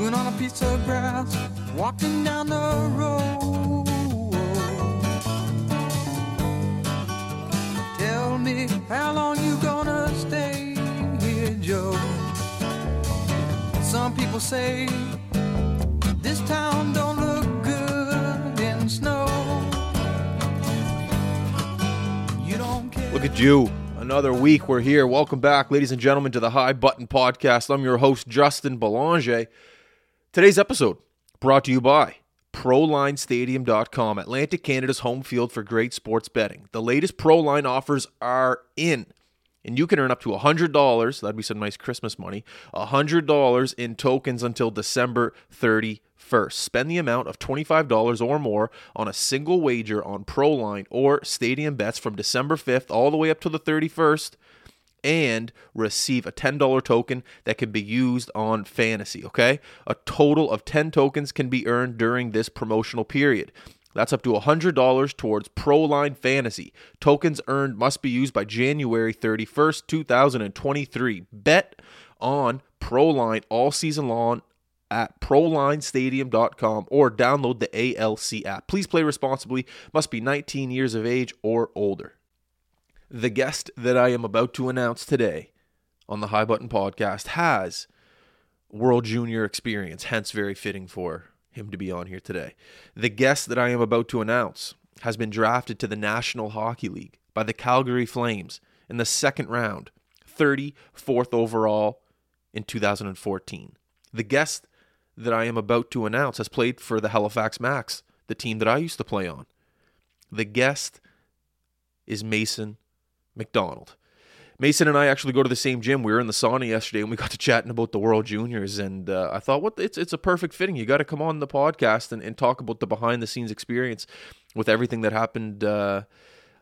chewing on a piece of grass, walking down the road. Tell me how long you gonna stay here, Joe. Some people say this town don't look good in snow. Look at you. Another week. We're here. Welcome back, ladies and gentlemen, to the High Button Podcast. I'm your host, Justin Belanger. Today's episode brought to you by ProLineStadium.com, Atlantic Canada's home field for great sports betting. The latest ProLine offers are in. And you can earn up to $100, that'd be some nice Christmas money, $100 in tokens until December 31st. Spend the amount of $25 or more on a single wager on ProLine or Stadium Bets from December 5th all the way up to the 31st and receive a $10 token that can be used on fantasy, okay? A total of 10 tokens can be earned during this promotional period. That's up to $100 towards ProLine Fantasy. Tokens earned must be used by January 31st, 2023. Bet on ProLine all season long at ProLineStadium.com or download the ALC app. Please play responsibly. Must be 19 years of age or older. The guest that I am about to announce today on the High Button Podcast has World Junior experience, hence very fitting for him to be on here today. The guest that I am about to announce has been drafted to the National Hockey League by the Calgary Flames in the second round, 34th overall in 2014. The guest that I am about to announce has played for the Halifax Macs, the team that I used to play on. The guest is Mason McDonald. Mason and I actually go to the same gym. We were in the sauna yesterday, and we got to chatting about the World Juniors. And uh, I thought, what it's it's a perfect fitting. You got to come on the podcast and, and talk about the behind the scenes experience with everything that happened. Uh,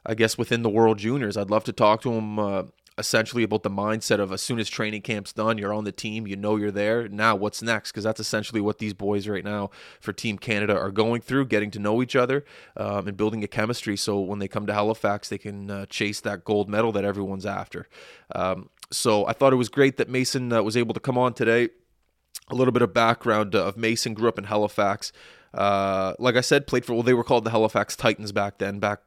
I guess within the World Juniors, I'd love to talk to him. Uh, essentially about the mindset of as soon as training camp's done, you're on the team, you know you're there. Now, what's next? Because that's essentially what these boys right now for Team Canada are going through, getting to know each other um, and building a chemistry. So when they come to Halifax, they can uh, chase that gold medal that everyone's after. Um, so I thought it was great that Mason uh, was able to come on today. A little bit of background of Mason grew up in Halifax. Uh, like I said, played for well, they were called the Halifax Titans back then, back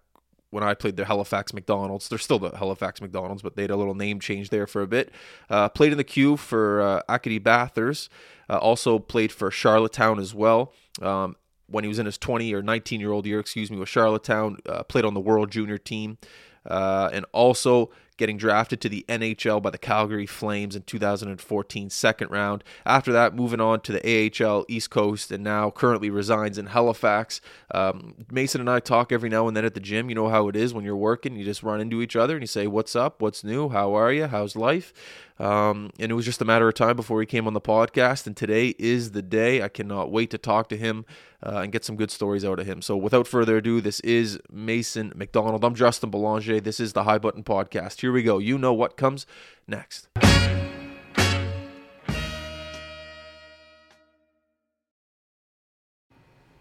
when I played the Halifax McDonald's. They're still the Halifax McDonald's, but they had a little name change there for a bit. Uh, played in the queue for uh, Acadie Bathurst. Uh, also played for Charlottetown as well. Um, when he was in his 20 or 19 year old year, excuse me, with Charlottetown, uh, played on the World Junior team, uh, and also getting drafted to the NHL by the Calgary Flames in 2014, second round. After that, moving on to the AHL East Coast, and now currently resides in Halifax. Um, Mason and I talk every now and then at the gym. You know how it is when you're working, you just run into each other and you say, What's up? What's new? How are you? How's life? Um, and it was just a matter of time before he came on the podcast. And today is the day. I cannot wait to talk to him uh, and get some good stories out of him. So without further ado, this is Mason McDonald. I'm Justin Belanger. This is the High Button Podcast. Here we go. You know what comes next.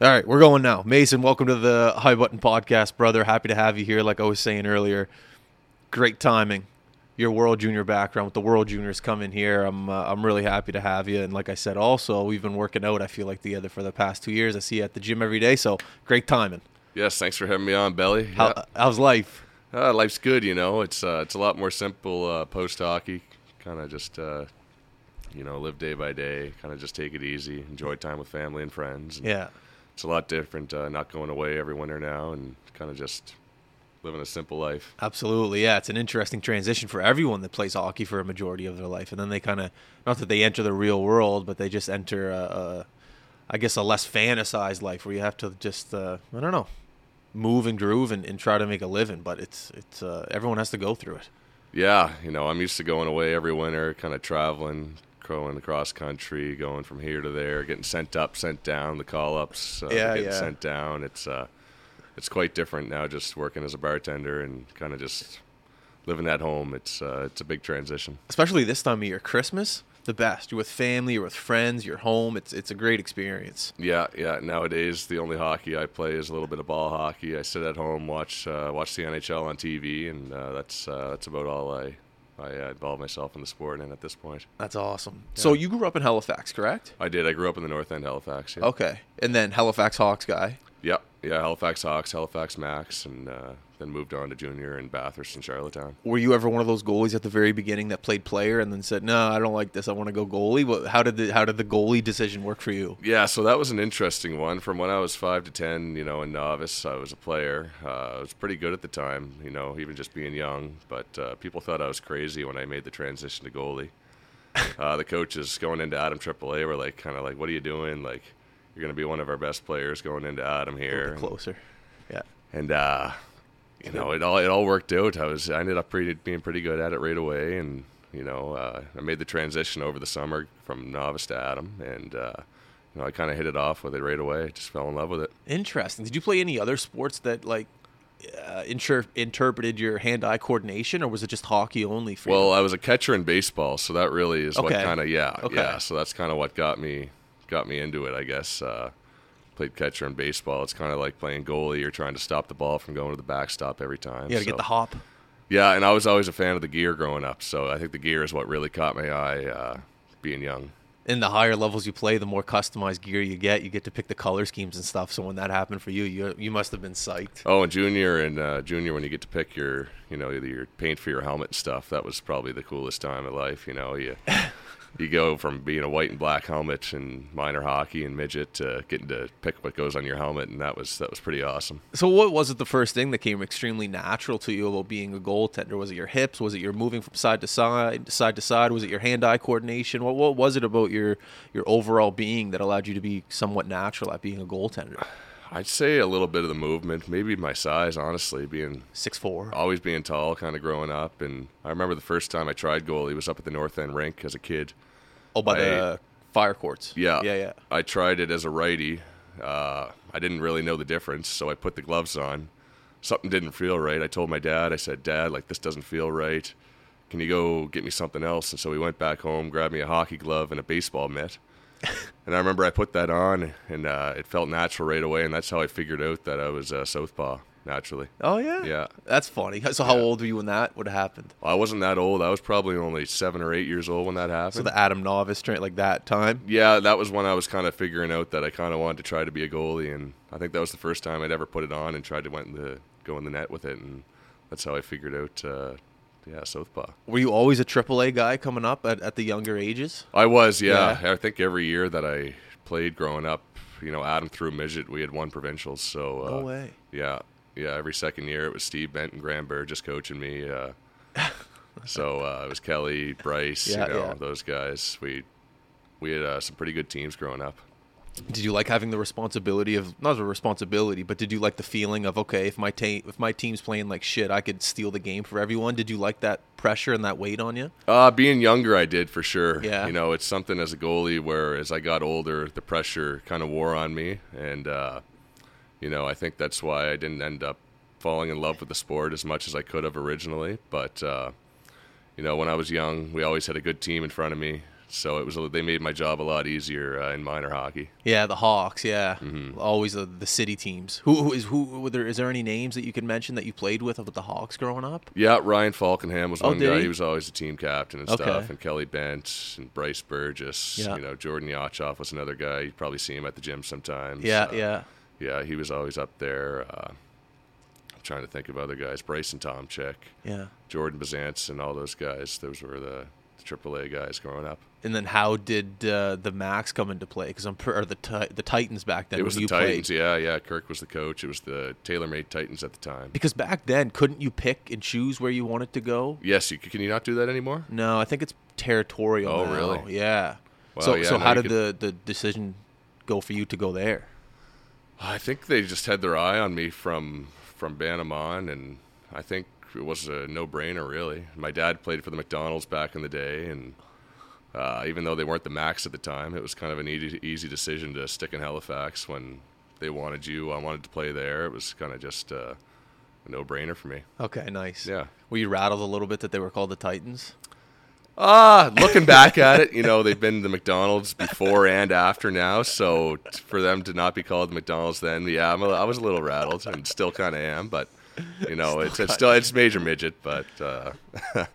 All right, we're going now. Mason, welcome to the High Button Podcast, brother. Happy to have you here. Like I was saying earlier, great timing your World Junior background with the World Juniors coming here. I'm uh, I'm really happy to have you. And like I said, also we've been working out. I feel like together for the past two years. I see you at the gym every day. So great timing. Yes, thanks for having me on, Belly. How, Yeah. How's life? Uh, life's good, you know. It's uh, it's a lot more simple uh, post hockey. Kind of just uh, you know live day by day. Kind of just take it easy. Enjoy time with family and friends. Yeah. It's a lot different. Uh, not going away every winter now, and kind of just living a simple life. Absolutely, yeah. It's an interesting transition for everyone that plays hockey for a majority of their life, and then they kind of not that they enter the real world, but they just enter a, a I guess a less fantasized life where you have to just uh, I don't know move and groove and, and try to make a living. But it's it's uh, everyone has to go through it. Yeah, you know, I'm used to going away every winter, kind of traveling, going across country, going from here to there, getting sent up, sent down, the call ups, uh, Yeah, getting yeah. sent down. It's uh, it's quite different now, just working as a bartender and kind of just living at home. It's uh, it's a big transition. Especially this time of year, Christmas, the best. You're with family, you're with friends, you're home. It's it's a great experience. Yeah, yeah. Nowadays, the only hockey I play is a little bit of ball hockey. I sit at home, watch uh, watch the NHL on TV, and uh, that's uh, that's about all I I uh, involved myself in the sport. And at this point, That's awesome. So you grew up in Halifax, correct? I did. I grew up in the North End, Halifax. Yeah. Okay. And then Halifax Hawks guy. Yep. Yeah. Halifax Hawks, Halifax Macs, and uh, then moved on to junior in Bathurst and Charlottetown. Were you ever one of those goalies at the very beginning that played player and then said, "No, I don't like this. I want to go goalie"? What, how did the how did the goalie decision work for you? Yeah, so that was an interesting one. From when I was five to ten, you know, in novice, I was a player. Uh, I was pretty good at the time, you know, even just being young. But uh, people thought I was crazy when I made the transition to goalie. Uh, the coaches going into Atom AAA were like, kind of like, "What are you doing? Like, you're going to be one of our best players going into Atom here." closer. Yeah. and uh, you know it all it all worked out. I was I ended up pretty, being pretty good at it right away, and you know uh, I made the transition over the summer from novice to Atom, and uh, you know I kind of hit it off with it right away. Just fell in love with it. Interesting. Did you play any other sports that like uh, inter- interpreted your hand-eye coordination, or was it just hockey only for Well, you? I was a catcher in baseball, so that really is what kind of yeah Okay. yeah. So that's kind of what got me got me into it, I guess. Uh, played catcher in baseball. It's kind of like playing goalie. You're trying to stop the ball from going to the backstop every time. you got to so- get the hop. Yeah, and I was always a fan of the gear growing up, so I think the gear is what really caught my eye uh, being young. In the higher levels you play, the more customized gear you get. You get to pick the color schemes and stuff. So when that happened for you, you you must have been psyched. Oh, and junior and uh, junior, when you get to pick your, you know, your paint for your helmet and stuff, that was probably the coolest time of life. You know, you you go from being a white and black helmet and minor hockey and midget to getting to pick what goes on your helmet, and that was that was pretty awesome. So what was it the first thing that came extremely natural to you about being a goaltender? Was it your hips? Was it your moving from side to side, side to side? Was it your hand-eye coordination? What what was it about your your overall being that allowed you to be somewhat natural at being a goaltender? I'd say a little bit of the movement, maybe my size, honestly, being Six four. always being tall, kind of growing up. And I remember the first time I tried goalie was up at the North End rink as a kid. Oh, by I- the fire courts. Yeah, yeah, yeah. I tried it as a righty. Uh, I didn't really know the difference, so I put the gloves on. Something didn't feel right. I told my dad. I said, "Dad, like this doesn't feel right. Can you go get me something else?" And so we went back home, grabbed me a hockey glove and a baseball mitt. and I remember I put that on, and uh, it felt natural right away. And that's how I figured out that I was uh, southpaw naturally. Oh yeah. Yeah. That's funny. So how Yeah. old were you when that would have happened? I wasn't that old. I was probably only seven or eight years old when that happened. So the Atom novice train like that time. Yeah, that was when I was kind of figuring out that I kind of wanted to try to be a goalie, and I think that was the first time I'd ever put it on and tried to went in the go in the net with it, and that's how I figured out. Uh, yeah, southpaw. Were you always a AAA guy coming up at, at the younger ages? I was, yeah. Yeah. I think every year that I played growing up, you know, Atom through midget, we had won provincials. So uh, No way. Yeah, yeah. Every second year, it was Steve Bent and Graham just coaching me. Uh, so uh, it was Kelly, Bryce, Yeah, you know, yeah. those guys. We we had uh, some pretty good teams growing up. Did you like having the responsibility of not a responsibility, but did you like the feeling of okay, if my team if my team's playing like shit, I could steal the game for everyone? Did you like that pressure and that weight on you? Uh, being younger, I did for sure. Yeah. You know, it's something as a goalie where as I got older, the pressure kind of wore on me. And, uh, you know, I think that's why I didn't end up falling in love with the sport as much as I could have originally. But, uh, you know, when I was young, we always had a good team in front of me. So it was they made my job a lot easier uh, in minor hockey. Yeah, the Hawks. Yeah, Mm-hmm. always the, the city teams. Who, who is who? Were there, is there any names that you can mention that you played with with the Hawks growing up? Yeah, Ryan Falkenham was Oh, one guy. he? He was always the team captain and Okay. stuff. And Kelly Bent and Bryce Burgess. Yeah. You know, Jordan Yachov was another guy. You probably see him at the gym sometimes. Yeah, Uh, yeah. Yeah, he was always up there. Uh, I'm trying to think of other guys. Bryce and Tom Tomchek, Yeah. Jordan Bazance, and all those guys. Those were the, the AAA guys growing up. And then how did uh, the Max come into play? Because I'm pr- or the ti- the Titans back then. it was the Titans. Played. Yeah, yeah. Kirk was the coach. It was the tailor-made Titans at the time. Because back then, couldn't you pick and choose where you wanted to go? Yes, you, can you not do that anymore? No, I think it's territorial. Oh, now. really? Yeah. Wow, so, yeah, so how did the, the decision go for you to go there? I think they just had their eye on me from from Banamon, and I think it was a no-brainer. Really, my dad played for the McDonald's back in the day, and uh, even though they weren't the Macs at the time, it was kind of an easy easy decision to stick in Halifax when they wanted you. I wanted to play there. It was kind of just uh, a no-brainer for me. Okay, nice. Yeah. Were you rattled a little bit that they were called the Titans? Ah, looking back at it, you know, they've been the McDonald's before and after now. So t- for them to not be called the McDonald's then, yeah, I'm a, I was a little rattled and still kind of am. But you know, it's it's still it's major midget. But uh,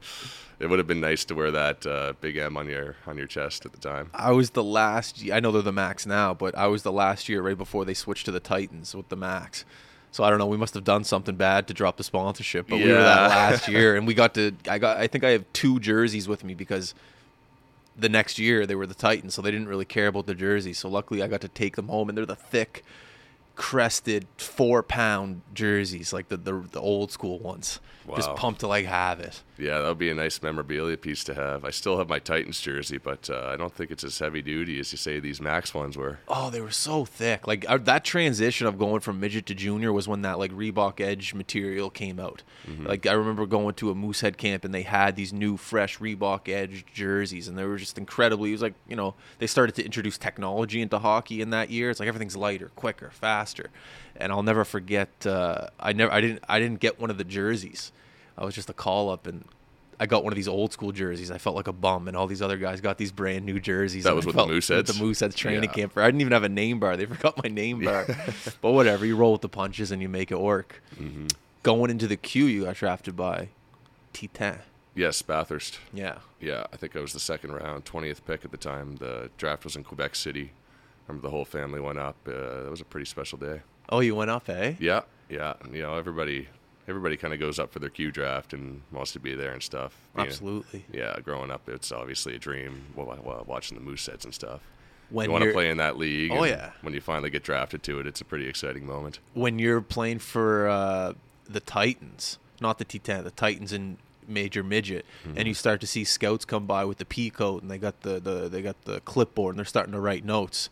it would have been nice to wear that uh, big M on your on your chest at the time. I was the last. I know they're the Macs now, but I was the last year right before they switched to the Titans with the Macs. So I don't know. We must have done something bad to drop the sponsorship, but we were that last year, and we got to. I got. I think I have two jerseys with me because the next year they were the Titans, so they didn't really care about the jerseys. So luckily, I got to take them home, and they're the thick, crested four pound jerseys, like the the, the old school ones. Just pumped to like have it. Yeah, that would be a nice memorabilia piece to have. I still have my Titans jersey, but uh, I don't think it's as heavy duty as you say these Macs ones were. Oh, they were so thick. Like uh, that transition of going from midget to junior was when that like Reebok Edge material came out. Like I remember going to a Moosehead camp and they had these new fresh Reebok Edge jerseys and they were just incredibly. It was like you know they started to introduce technology into hockey in that year. It's like everything's lighter, quicker, faster. And I'll never forget. Uh, I never. I didn't. I didn't get one of the jerseys. I was just a call up and. I got one of these old school jerseys. I felt like a bum, and all these other guys got these brand new jerseys. That was I with the Mooseheads? The Mooseheads training Yeah. camp. I didn't even have a name bar. They forgot my name bar. but whatever, you roll with the punches and you make it work. Mm-hmm. Going into the queue, you got drafted by Titan. Yes, Bathurst. Yeah. Yeah, I think I was the second round, 20th pick at the time. The draft was in Quebec City. remember the whole family went up. Uh, that was a pretty special day. Oh, you went up, eh? Yeah, yeah. You know, everybody, everybody kind of goes up for their Q draft and wants to be there and stuff. Absolutely. Yeah, growing up, it's obviously a dream. Watching the Mooseheads and stuff. When you want to play in that league. Oh, and yeah. When you finally get drafted to it, it's a pretty exciting moment. when you're playing for uh, the Titans, not the Titan, the Titans in major midget, Mm-hmm. and you start to see scouts come by with the pea coat and they got the, the they got the clipboard and they're starting to write notes.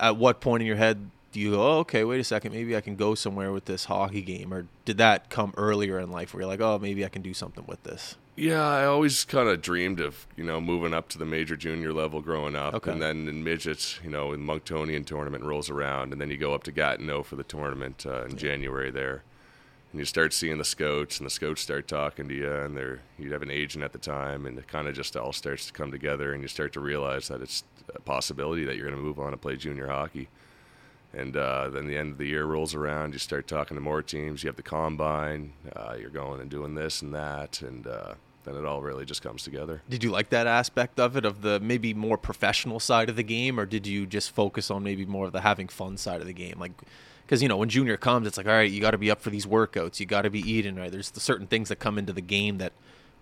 At what point in your head do you go, oh, okay, wait a second, maybe I can go somewhere with this hockey game, or did that come earlier in life where you're like, oh, maybe I can do something with this? Yeah, I always kind of dreamed of you know moving up to the major junior level growing up, Okay. and then in midgets, you know, when Monktonian tournament rolls around, and then you go up to Gatineau for the tournament uh, in January there, and you start seeing the scouts, and the scouts start talking to you, and they're you have an agent at the time, and it kind of just all starts to come together, and you start to realize that it's a possibility that you're going to move on and play junior hockey. And uh, then the end of the year rolls around. You start talking to more teams. You have the combine. Uh, you're going and doing this and that, and uh, then it all really just comes together. Did you like that aspect of it, of the maybe more professional side of the game, or did you just focus on maybe more of the having fun side of the game? Like, because you know when junior comes, it's like, all right, you got to be up for these workouts, you got to be eating right. There's the certain things that come into the game that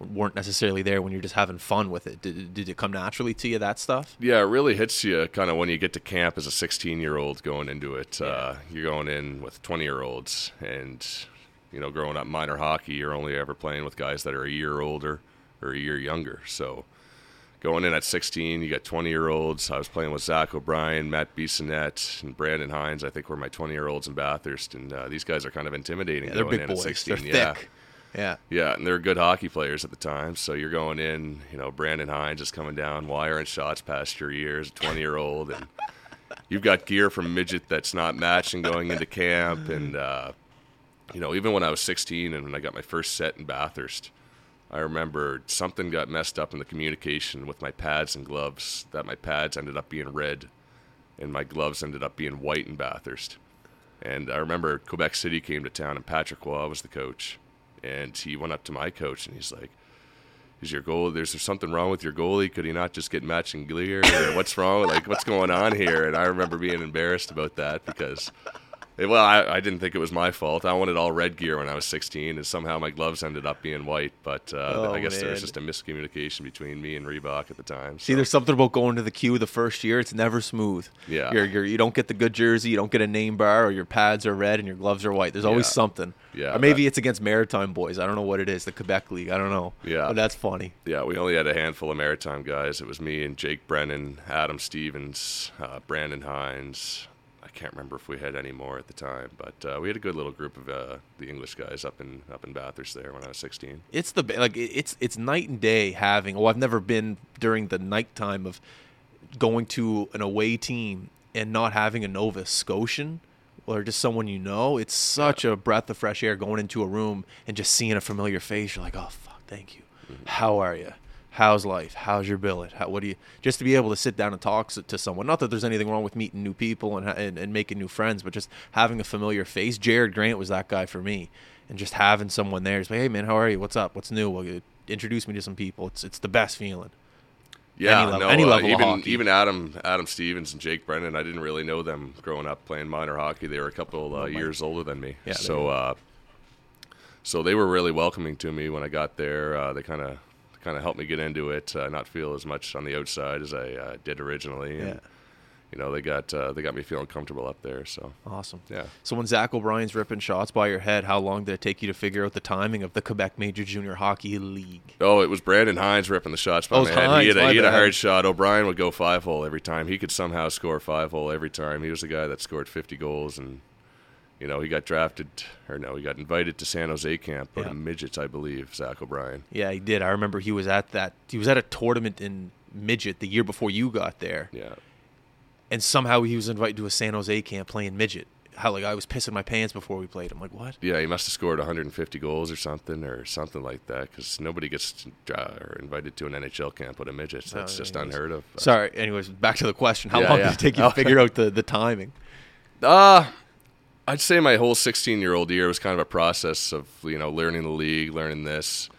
weren't necessarily there when you're just having fun with it. Did, did it come naturally to you that stuff? Yeah, it really hits you kind of when you get to camp as a 16 year old going into it. Uh, you're going in with 20 year olds, and you know, growing up minor hockey, you're only ever playing with guys that are a year older or a year younger. So going in at 16, you got 20 year olds. I was playing with Zach O'Brien, Matt Bissonnette, and Brandon Hines. I think were my 20 year olds in Bathurst, and uh, these guys are kind of intimidating. Yeah, they're going big in boys. At 16. They're yeah. thick. Yeah. Yeah, and they're good hockey players at the time. So you're going in, you know, Brandon Hines is coming down, wiring shots past your ears, 20 year old, and you've got gear from midget that's not matching going into camp. And, uh, you know, even when I was 16 and when I got my first set in Bathurst, I remember something got messed up in the communication with my pads and gloves, that my pads ended up being red and my gloves ended up being white in Bathurst. And I remember Quebec City came to town and Patrick Roy was the coach. And he went up to my coach and he's like, Is your goal there's something wrong with your goalie? Could he not just get matching gear? What's wrong? Like what's going on here? And I remember being embarrassed about that because well, I, I didn't think it was my fault. I wanted all red gear when I was 16, and somehow my gloves ended up being white. But uh, Oh, I guess there was just a miscommunication between me and Reebok at the time. See, there's something about going to the queue the first year. It's never smooth. Yeah. You're, you're, you don't get the good jersey. You don't get a name bar, or your pads are red and your gloves are white. There's always Yeah. something. Yeah, Or maybe that- it's against Maritime boys. I don't know what it is. The Quebec League. I don't know. Yeah. But that's funny. Yeah, we only had a handful of maritime guys. It was me and Jake Brennan, Adam Stevens, uh, Brandon Hines. I can't remember if we had any more at the time, but uh, we had a good little group of uh, the English guys up in up in Bathurst there when I was 16. It's the like it's it's night and day having. Oh, I've never been during the nighttime of going to an away team and not having a Nova Scotian or just someone you know. It's such a breath of fresh air going into a room and just seeing a familiar face. You're like, oh fuck, thank you. How are you? How's life? How's your billet? How, what do you? Just to be able to sit down and talk to someone. Not that there's anything wrong with meeting new people and, and and making new friends, but just having a familiar face. Jared Grant was that guy for me, and just having someone there. Just like, hey man, how are you? What's up? What's new? Well, introduce me to some people. It's it's the best feeling. Yeah, Any level- no, any uh, level of even even Adam Adam Stevens and Jake Brennan, I didn't really know them growing up playing minor hockey. They were a couple uh, years older than me. Yeah, so uh, so they were really welcoming to me when I got there. Uh, they kind of kind of helped me get into it, uh, not feel as much on the outside as I uh, did originally. And, Yeah. You know, they got uh, they got me feeling comfortable up there. So Awesome. yeah. So when Zach O'Brien's ripping shots by your head, how long did it take you to figure out the timing of the Quebec Major Junior Hockey League? Oh, it was Brandon Hines ripping the shots by Oh, my head. Hines, he had, a, he had a hard shot. O'Brien would go five hole every time. He could somehow score five hole every time. He was the guy that scored 50 goals, and you know he got drafted or no, he got invited to San Jose camp out Yeah. midgets, I believe. Zach O'Brien. Yeah, he did. I remember he was at that. He was at a tournament in midget the year before you got there, Yeah, and somehow he was invited to a San Jose camp playing midget. How like I was pissing my pants before we played. I'm like, what? yeah. He must have scored 150 goals or something, or something like that. Because nobody gets or invited to an NHL camp out of midgets. That's Oh, just anyways. unheard of. Sorry. Anyways, back to the question. How Yeah, long yeah. did it take you to figure out the, the timing? Uh I'd say my whole 16 year old year was kind of a process of you know learning the league, learning this.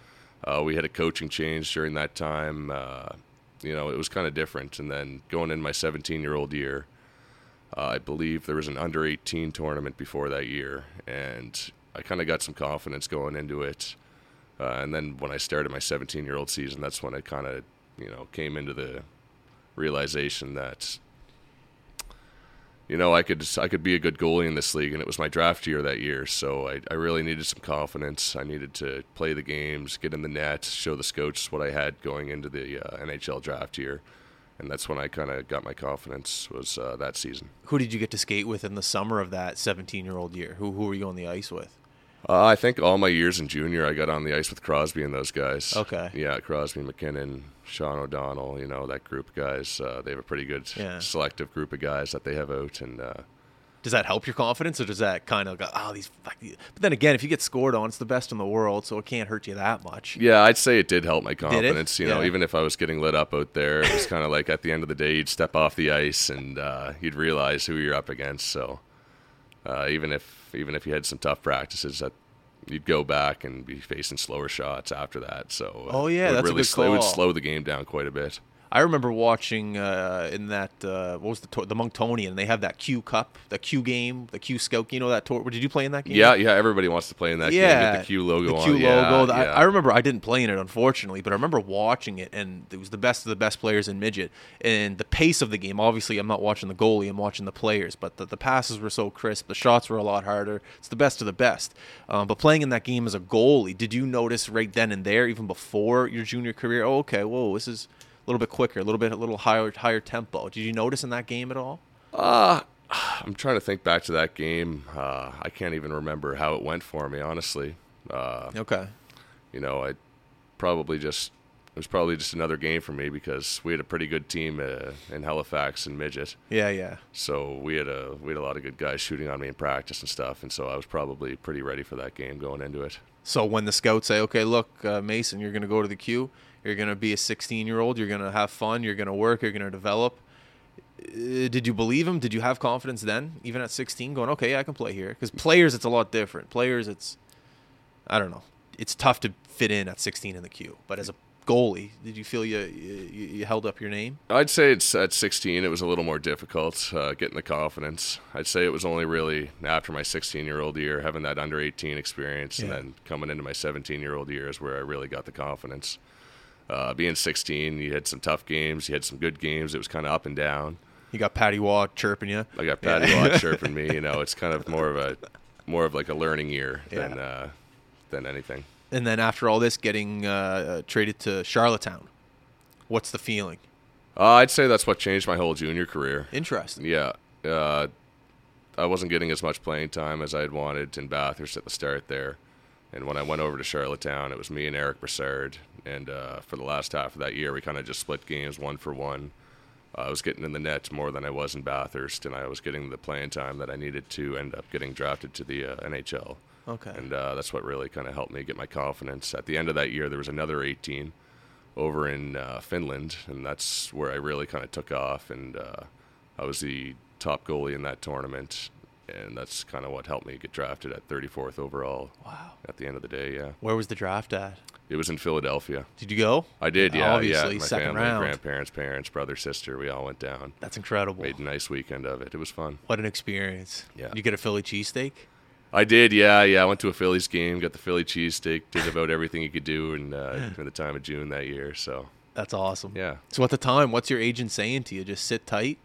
Uh, we had a coaching change during that time. Uh, you know, it was kind of different. And then going in my 17 year old year, uh, I believe there was an under 18 tournament before that year, and I kind of got some confidence going into it. Uh, and then when I started my 17 year old season, that's when I kind of you know came into the realization that you know, I could I could be a good goalie in this league, and it was my draft year that year, so I, I really needed some confidence. I needed to play the games, get in the net, show the scouts what I had going into the uh, NHL draft year, and that's when I kind of got my confidence was uh, that season. Who did you get to skate with in the summer of that 17 year old year? Who who were you on the ice with? Uh, I think all my years in junior, I got on the ice with Crosby and those guys. Okay. Yeah, Crosby, MacKinnon, Sean O'Donnell, you know that group of guys. Uh, they have a pretty good Yeah. selective group of guys that they have out, and uh, Does that help your confidence, or does that kind of go, oh, these? Fuck these-" But then again, if you get scored on, it's the best in the world, so it can't hurt you that much. Yeah, I'd say it did help my confidence. You know, Yeah. even if I was getting lit up out there, it was kind of like at the end of the day, you'd step off the ice and uh, you'd realize who you're up against. So uh, even if even if you had some tough practices, that you'd go back and be facing slower shots after that. So Oh, yeah, that's a really good sl- it would slow the game down quite a bit. I remember watching uh, in that uh, what was the tour, the Monktonian? They have that Q Cup, the Q game, the Q Scout. You know that tour? Did you play in that game? Yeah, yeah. Everybody wants to play in that game. yeah, Get the Q logo the on. Q Yeah, logo. I. I remember I didn't play in it unfortunately, but I remember watching it, and it was the best of the best players in midget. And the pace of the game, obviously, I'm not watching the goalie, I'm watching the players, but the, the passes were so crisp, the shots were a lot harder. It's the best of the best. Um, but playing in that game as a goalie, did you notice right then and there, even before your junior career? Oh, okay, whoa, this is a little bit quicker, a little bit, a little higher, higher tempo. Did you notice in that game at all? Uh, I'm trying to think back to that game. Uh, I can't even remember how it went for me, honestly. Uh, Okay. you know, I probably just it was probably just another game for me because we had a pretty good team uh, in Halifax and midget. Yeah, yeah. So we had a we had a lot of good guys shooting on me in practice and stuff, and so I was probably pretty ready for that game going into it. So when the scouts say, "Okay, look, uh, Mason, you're going to go to the queue. You're going to be a 16 year old. You're going to have fun. You're going to work. You're going to develop." Uh, did you believe him? Did you have confidence then, even at 16, going, "Okay, I can play here"? Because players, it's a lot different. Players, it's I don't know. It's tough to fit in at 16 in the queue. But as a goalie, did you feel you you, you held up your name? I'd say it's at 16. It was a little more difficult uh, getting the confidence. I'd say it was only really after my 16 year old year, having that under 18 experience, and then coming into my 17 year old years where I really got the confidence. Uh, being 16, you had some tough games, you had some good games. It was kind of up and down. You got Patty Roy chirping you. I got Patty Roy chirping me. You know, it's kind of more of a more of like a learning year than Yeah. uh, than anything. And then after all this, getting uh, uh, traded to Charlottetown. What's the feeling? Uh, I'd say that's what changed my whole junior career. Interesting. Yeah, uh, I wasn't getting as much playing time as I had wanted in Bathurst at the start there, and when I went over to Charlottetown, it was me and Eric Broussard, and uh, for the last half of that year, we kind of just split games one for one. I was getting in the net more than I was in Bathurst, and I was getting the playing time that I needed to end up getting drafted to the uh, NHL. Okay. And uh, that's what really kind of helped me get my confidence. At the end of that year, there was another 18 over in uh, Finland, and that's where I really kind of took off. And uh, I was the top goalie in that tournament. And that's kind of what helped me get drafted at 34th overall. Wow. At the end of the day, yeah, Where was the draft at? it was in Philadelphia. Did you go? I did, yeah, Obviously, yeah. My second family, round. grandparents, parents, brother, sister, we all went down. That's incredible. Made a nice weekend of it. It was fun. What an experience. Yeah. You get a Philly cheesesteak? I did, yeah, yeah. I went to a Phillies game, got the Philly cheesesteak, did about everything you could do in, uh, in the time of June that year. So, That's awesome. yeah. So at the time, what's your agent saying to you? Just sit tight.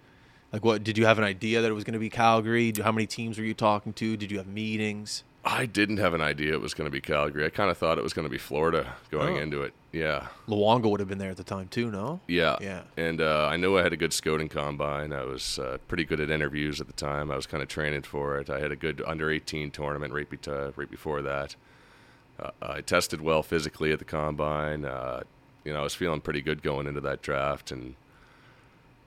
Like, what did you have an idea that it was going to be Calgary? How many teams were you talking to? Did you have meetings? I didn't have an idea it was going to be Calgary. I kind of thought it was going to be Florida going Oh. into it. Yeah. Luongo would have been there at the time too, no? Yeah. Yeah. And uh, I knew I had a good scouting combine. I was uh, pretty good at interviews at the time. I was kind of training for it. I had a good under 18 tournament right, be- right before that. Uh, I tested well physically at the combine. Uh, you know, I was feeling pretty good going into that draft, and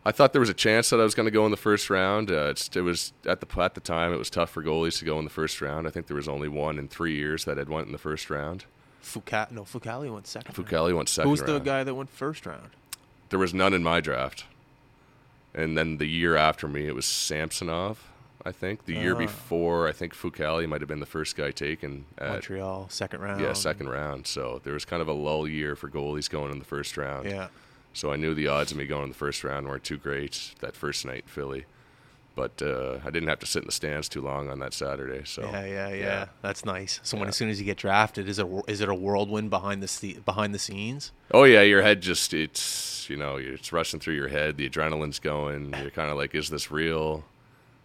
I thought there was a chance that I was going to go in the first round. Uh, it's, it was at the at the time it was tough for goalies to go in the first round. I think there was only one in three years that had went in the first round. Fucale, no, Fucale went second. round. Went second. Who's the guy that went first round? There was none in my draft. And then the year after me, it was Samsonov, I think. The year Ah. before, I think Fucale might have been the first guy taken at Montreal, second round. yeah second round. So there was kind of a lull year for goalies going in the first round. Yeah. So I knew the odds of me going in the first round weren't too great that first night in Philly. But uh, I didn't have to sit in the stands too long on that Saturday. So Yeah, yeah, yeah, yeah. That's nice. So when as soon as you get drafted, is it is it a whirlwind behind the behind the scenes? Oh yeah, your head just it's you know it's rushing through your head. The adrenaline's going. You're kind of like, is this real?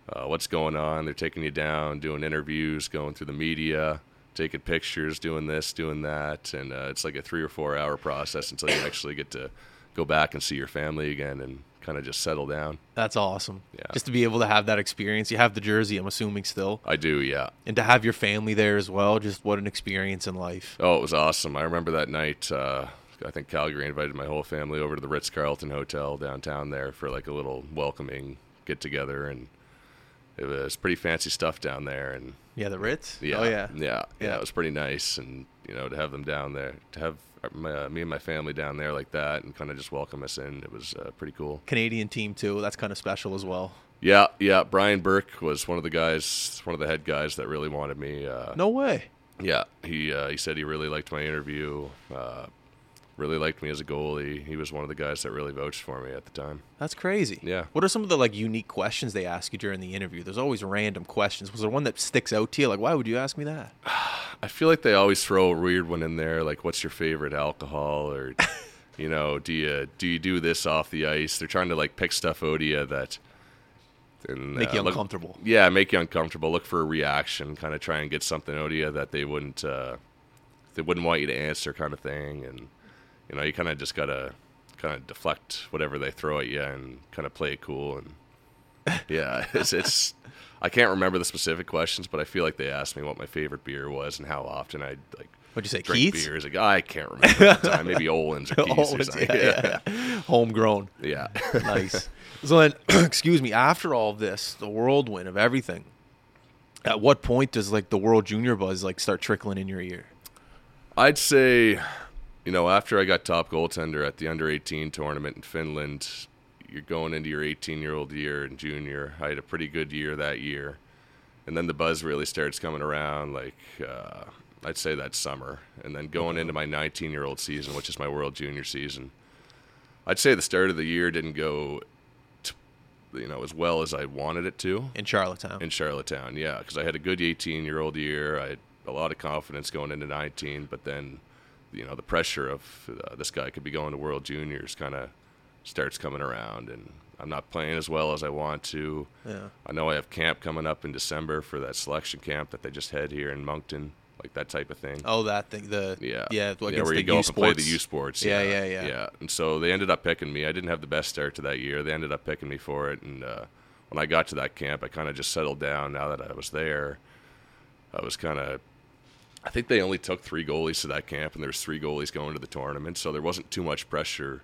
Uh, what's going on? They're taking you down, doing interviews, going through the media, taking pictures, doing this, doing that, and uh, it's like a three or four hour process until you actually get to go back and see your family again and kind of just settle down. That's awesome. Yeah. Just to be able to have that experience. You have the jersey, I'm assuming still, I do, yeah. and to have your family there as well. Just what an experience in life. Oh, it was awesome. I remember that night. Uh, I think Calgary invited my whole family over to the Ritz Carlton Hotel downtown there for like a little welcoming get together, and it was pretty fancy stuff down there. And Yeah, the Ritz. yeah, Oh yeah. yeah, yeah, Yeah. it was pretty nice. And you know, to have them down there, to have my, me and my family down there like that, and kind of just welcome us in, it was uh, pretty cool. Canadian team too. That's kind of special as well. Yeah, yeah. Brian Burke was one of the guys, one of the head guys that really wanted me. Uh, No way. Yeah, he uh, he said he really liked my interview. Uh, really liked me as a goalie. He was one of the guys that really vouched for me at the time. That's crazy. Yeah. What are some of the like unique questions they ask you during the interview? There's always random questions. Was there one that sticks out to you? Like, why would you ask me that? I feel like they always throw a weird one in there, like "What's your favorite alcohol?" or you know, "Do you do you do this off the ice?" They're trying to like pick stuff out of you that and, Make you look- uncomfortable. yeah, make you uncomfortable. Look for a reaction, kind of try and get something out of you that they wouldn't uh, they wouldn't want you to answer, kind of thing. And you know, you kind of just gotta kind of deflect whatever they throw at you and kind of play it cool. And yeah, it's it's. I can't remember the specific questions, but I feel like they asked me what my favorite beer was and how often I like What'd you say, drink Keith's? beers. Like I can't remember at the time. Maybe Olin's or Keith's Oh, or something. yeah, yeah. Homegrown. yeah. Nice. so then, excuse me. After all this, the whirlwind of everything. At what point does like the World Junior buzz like start trickling in your ear? I'd say, you know, after I got top goaltender at the under 18 tournament in Finland, you're going into your 18 year old year and junior. I had a pretty good year that year. And then the buzz really starts coming around, like, uh, I'd say that summer. And then going into my 19 year old season, which is my world junior season, I'd say the start of the year didn't go, t- you know, as well as I wanted it to In Charlottetown. in Charlottetown. Yeah, because I had a good 18 year old year. I had a lot of confidence going into 19, but then, you know, the pressure of uh, this guy could be going to World Juniors kind of starts coming around, and I'm not playing as well as I want to. yeah. I know I have camp coming up in December for that selection camp that they just had here in Moncton, like that type of thing. Oh, that thing. The Yeah, yeah. yeah, where the you go U up and play the. U Sports. Yeah, yeah, yeah. yeah. And so they ended up picking me. I didn't have the best start to that year. They ended up picking me for it. And uh, when I got to that camp, I kind of just settled down. Now that I was there, I was kind of. I think they only took three goalies to that camp, and there's three goalies going to the tournament, so there wasn't too much pressure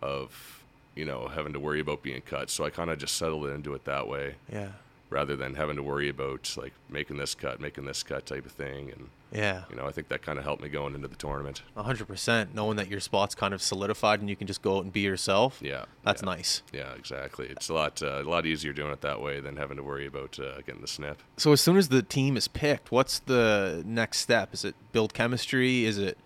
of you know having to worry about being cut. So I kind of just settled into it that way Yeah. rather than having to worry about like making this cut, making this cut type of thing. And Yeah. You know, I think that kind of helped me going into the tournament. A hundred percent, knowing that your spot's kind of solidified and you can just go out and be yourself. Yeah, That's yeah. nice. Yeah, exactly. It's a lot uh, a lot easier doing it that way than having to worry about uh, getting the snip. So as soon as the team is picked, what's the next step? Is it build chemistry? Is it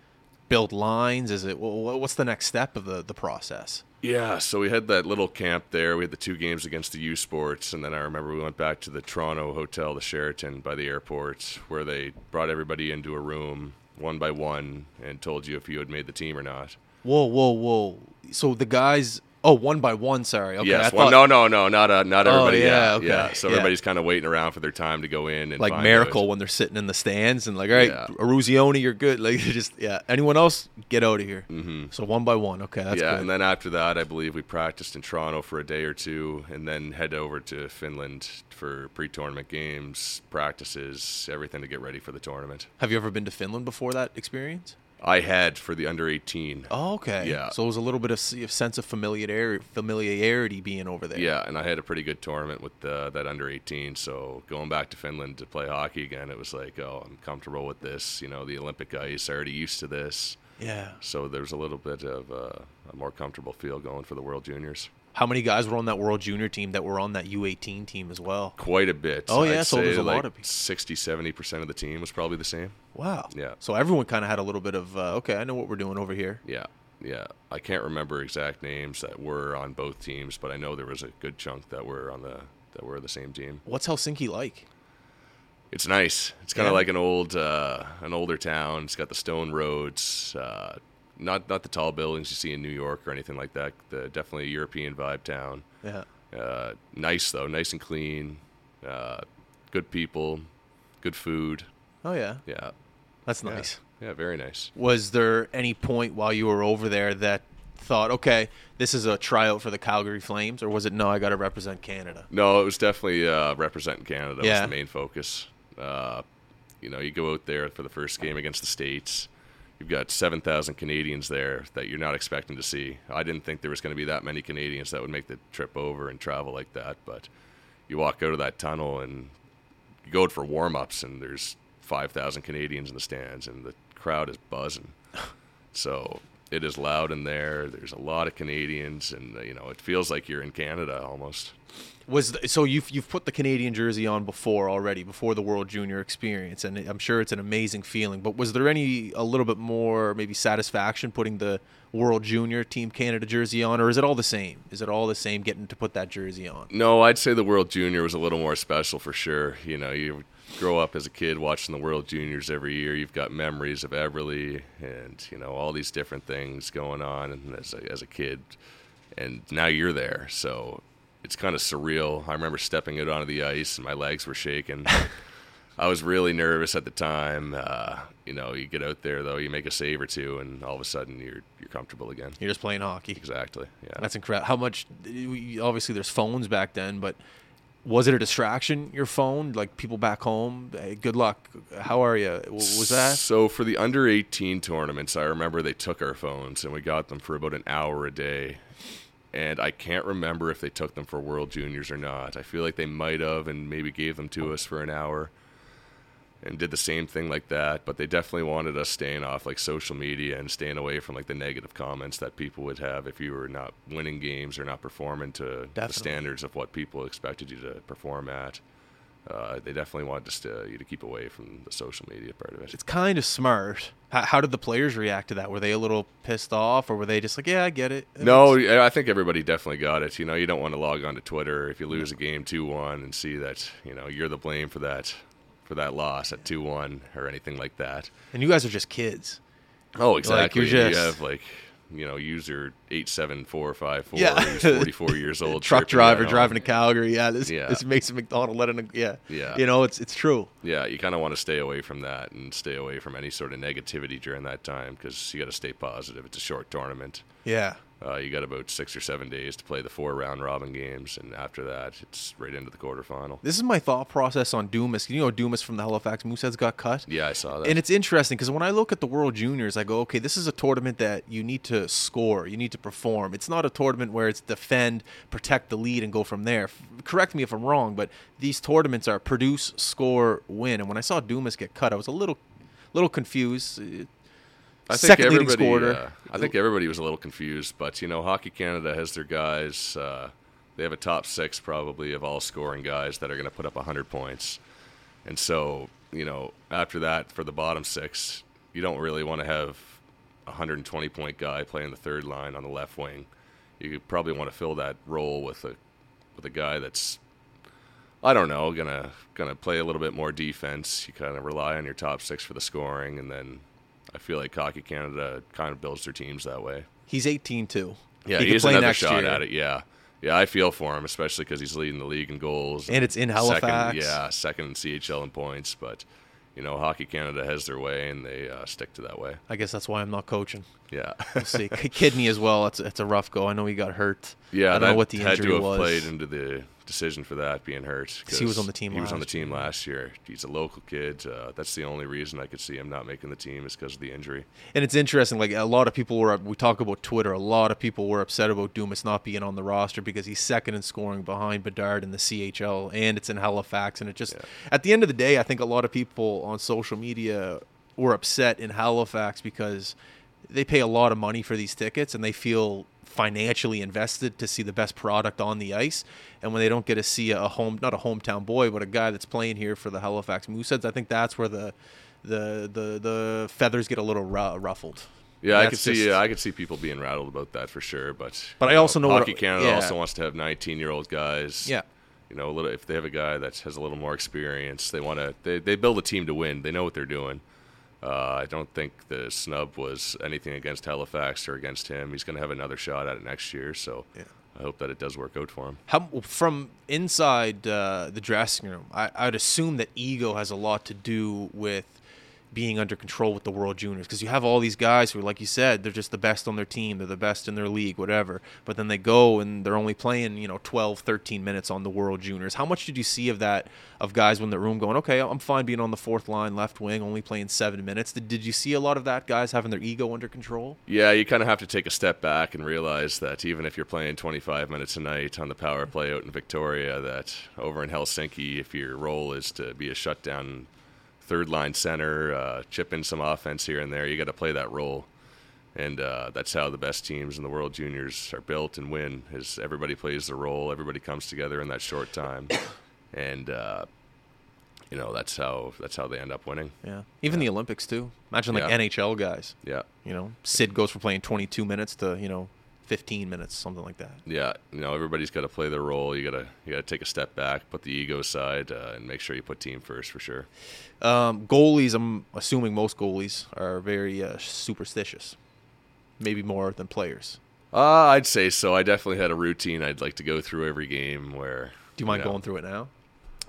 build lines? Is it wh- wh- what's the next step of the the process? Yeah, so we had that little camp there. We had the two games against the U Sports, and then I remember we went back to the Toronto hotel, the Sheraton by the airport, where they brought everybody into a room one by one and told you if you had made the team or not. Whoa, whoa, whoa! So the guys, oh, one by one. Sorry. Okay. yes, I well, thought- no, no, no, not uh, not Oh, everybody. yeah, yeah, okay, yeah. So yeah. everybody's kind of waiting around for their time to go in and like miracle out. when they're sitting in the stands and like, all right, Yeah. Eruzione, you're good. Like just yeah. Anyone else, get out of here. Mm-hmm. So one by one. Okay, that's yeah, good. and then after that, I believe we practiced in Toronto for a day or two, and then head over to Finland for pre-tournament games, practices, everything to get ready for the tournament. Have you ever been to Finland before that experience? I had for the under 18. Oh, okay. Yeah. So it was a little bit of sense of familiarity, familiarity being over there. Yeah, and I had a pretty good tournament with uh, that under 18. So going back to Finland to play hockey again, it was like, oh, I'm comfortable with this. You know, the Olympic ice, already used to this. Yeah. So there's a little bit of uh, a more comfortable feel going for the World Juniors. How many guys were on that World Junior team that were on that U18 team as well? Quite a bit. Oh, yeah, I'd so there's a like lot of people. 60, 70% of the team was probably the same. Wow. Yeah. So everyone kind of had a little bit of uh, okay, I know what we're doing over here. Yeah, yeah. I can't remember exact names that were on both teams, but I know there was a good chunk that were on the that were the same team. What's Helsinki like? It's nice. It's kind of Yeah. like an old uh, an older town. It's got the stone roads. Uh, not not the tall buildings you see in New York or anything like that. The, definitely a European vibe town. Yeah. Uh, nice though, nice and clean. Uh, good people, good food. Oh yeah. Yeah, That's yeah. nice. Yeah, very nice. Was there any point while you were over there that thought, okay, this is a tryout for the Calgary Flames, or was it no, I got to represent Canada? No, it was definitely uh, representing Canada Yeah. was the main focus. Uh, you know, you go out there for the first game against the states. You've got seven thousand Canadians there that you're not expecting to see. I didn't think there was going to be that many Canadians that would make the trip over and travel like that. But you walk out of that tunnel and you go out for warm ups, and there's five thousand Canadians in the stands, and the crowd is buzzing. so it is loud in there. There's a lot of Canadians, and you know, it feels like you're in Canada almost. Was th- so you've you've put the Canadian jersey on before already before the World Junior experience, and I'm sure it's an amazing feeling. But was there any a little bit more maybe satisfaction putting the World Junior Team Canada jersey on, or is it all the same? Is it all the same getting to put that jersey on? No, I'd say the World Junior was a little more special for sure. You know, you grow up as a kid watching the World Juniors every year. You've got memories of Eberle and you know all these different things going on, and as a, as a kid, and now you're there, so it's kind of surreal. I remember stepping out onto the ice and my legs were shaking. I was really nervous at the time. Uh, you know, you get out there though, you make a save or two, and all of a sudden you're you're comfortable again. You're just playing hockey. Exactly. Yeah. That's incredible. How much? Obviously, there's phones back then, but was it a distraction? Your phone, like people back home. Hey, good luck. How are you? Was that? So for the under 18 tournaments, I remember they took our phones and we got them for about an hour a day. And I can't remember if they took them for World Juniors or not. I feel like they might have and maybe gave them to us for an hour and did the same thing like that. But they definitely wanted us staying off like social media and staying away from like the negative comments that people would have if you were not winning games or not performing to the standards of what people expected you to perform at. Uh, they definitely want us to, you to keep away from the social media part of it. It's kind of smart. How, how did the players react to that? Were they a little pissed off, or were they just like, "Yeah, I get it"? No, I think everybody definitely got it. You know, you don't want to log on to Twitter if you lose a game two one and see that you know you're the blame for that for that loss at two one or anything like that. And you guys are just kids. Oh, exactly. you're you just- have like you know user eight seven four five four. Yeah. forty four years old. Truck driver driving to Calgary. Yeah, this Yeah. this makes McDonald letting. A, yeah, Yeah. You know, it's it's true. Yeah, you kind of want to stay away from that and stay away from any sort of negativity during that time because you got to stay positive. It's a short tournament. Yeah. Uh, you got about six or seven days to play the four round robin games, and after that, it's right into the quarterfinal. This is my thought process on Dumais. You know, Dumais from the Halifax Mooseheads got cut. Yeah, I saw that. And it's interesting because when I look at the World Juniors, I go, okay, this is a tournament that you need to score, you need to perform. It's not a tournament where it's defend, protect the lead, and go from there. F- correct me if I'm wrong, but these tournaments are produce, score, win. And when I saw Dumais get cut, I was a little, little confused. Uh, I think Second leading scorer. Uh, I think everybody was a little confused, but you know, Hockey Canada has their guys. Uh, they have a top six probably of all scoring guys that are going to put up 100 points, and so you know, after that for the bottom six, you don't really want to have a 120 point guy playing the third line on the left wing. You probably want to fill that role with a with a guy that's I don't know, gonna gonna play a little bit more defense. You kind of rely on your top six for the scoring, and then I feel like Hockey Canada kind of builds their teams that way. He's 18 too. Yeah, he he play another shot year. at it. Yeah, yeah, I feel for him, especially because he's leading the league in goals, And it's in Halifax. Second, yeah, second in CHL in points, but you know, Hockey Canada has their way, and they uh, stick to that way. I guess that's why I'm not coaching. Yeah, We'll see. Kidney as well. It's it's a rough go. I know he got hurt. yeah, I don't know what the had injury to have was. played into the decision for that being hurt. 'Cause he was on the team He was on the team year. last year. He's a local kid. Uh, that's the only reason I could see him not making the team is because of the injury. And it's interesting. Like a lot of people were. We talk about Twitter. A lot of people were upset about Dumais not being on the roster because he's second in scoring behind Bedard in the CHL, and it's in Halifax. And it just, Yeah. at the end of the day, I think a lot of people on social media were upset in Halifax because they pay a lot of money for these tickets and they feel financially invested to see the best product on the ice. And when they don't get to see a home, not a hometown boy, but a guy that's playing here for the Halifax Mooseheads, I think that's where the the the the feathers get a little ru- ruffled. Yeah, I could see. just- Yeah, I could see people being rattled about that for sure. But But I also know what- Hockey Canada yeah. also wants to have 19 year old guys. Yeah. You know, a little if they have a guy that has a little more experience, they want to. They, they build a team to win. They know what they're doing. Uh, I don't think the snub was anything against Halifax or against him. He's going to have another shot at it next year. So Yeah. I hope that it does work out for him. How from inside uh, the dressing room, I, I'd assume that ego has a lot to do with being under control with the World Juniors because you have all these guys who, like you said, they're just the best on their team, they're the best in their league, whatever. But then they go and they're only playing, you know, 12, 13 minutes on the World Juniors. How much did you see of that of guys in the room going, okay, I'm fine being on the fourth line, left wing, only playing seven minutes? Did, did you see a lot of that guys having their ego under control? Yeah, you kind of have to take a step back and realize that even if you're playing 25 minutes a night on the power play out in Victoria, that over in Helsinki, if your role is to be a shutdown third line center, uh, chip in some offense here and there, you got to play that role. And uh, that's how the best teams in the World Juniors are built and win. Is everybody plays their role, everybody comes together in that short time, and uh, you know that's how that's how they end up winning. Yeah. Even the Olympics, too. Imagine like Yeah. NHL guys. Yeah. You know, Sid goes from playing 22 minutes to you know 15 minutes, something like that. yeah, you know, everybody's got to play their role. You gotta you gotta take a step back, put the ego aside, uh, and make sure you put team first for sure. Um, goalies, I'm assuming most goalies are very uh, superstitious, maybe more than players. Uh, I'd say so. I definitely had a routine I'd like to go through every game. Where Do you mind know- going through it now?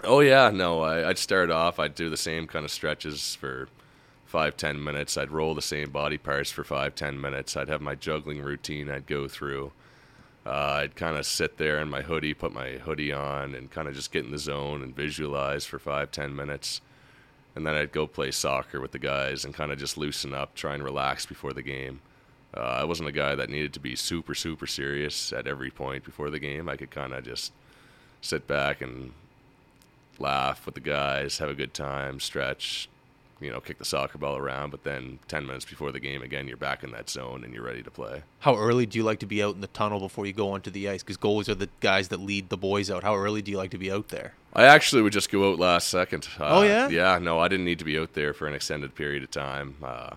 Oh yeah, no. I, I'd start off. I'd do the same kind of stretches for five ten minutes. I'd roll the same body parts for five ten minutes. I'd have my juggling routine. I'd go through. Uh, I'd kind of sit there in my hoodie, put my hoodie on, and kind of just get in the zone and visualize for five ten minutes. And then I'd go play soccer with the guys and kind of just loosen up, try and relax before the game. Uh, I wasn't a guy that needed to be super super serious at every point before the game. I could kind of just sit back and laugh with the guys, have a good time, stretch, you know, kick the soccer ball around. But then 10 minutes before the game, again, you're back in that zone and you're ready to play. How early do you like to be out in the tunnel before you go onto the ice? Because goalies are the guys that lead the boys out. How early do you like to be out there? I actually would just go out last second. Uh, Oh, yeah? Yeah, no, I didn't need to be out there for an extended period of time. Uh,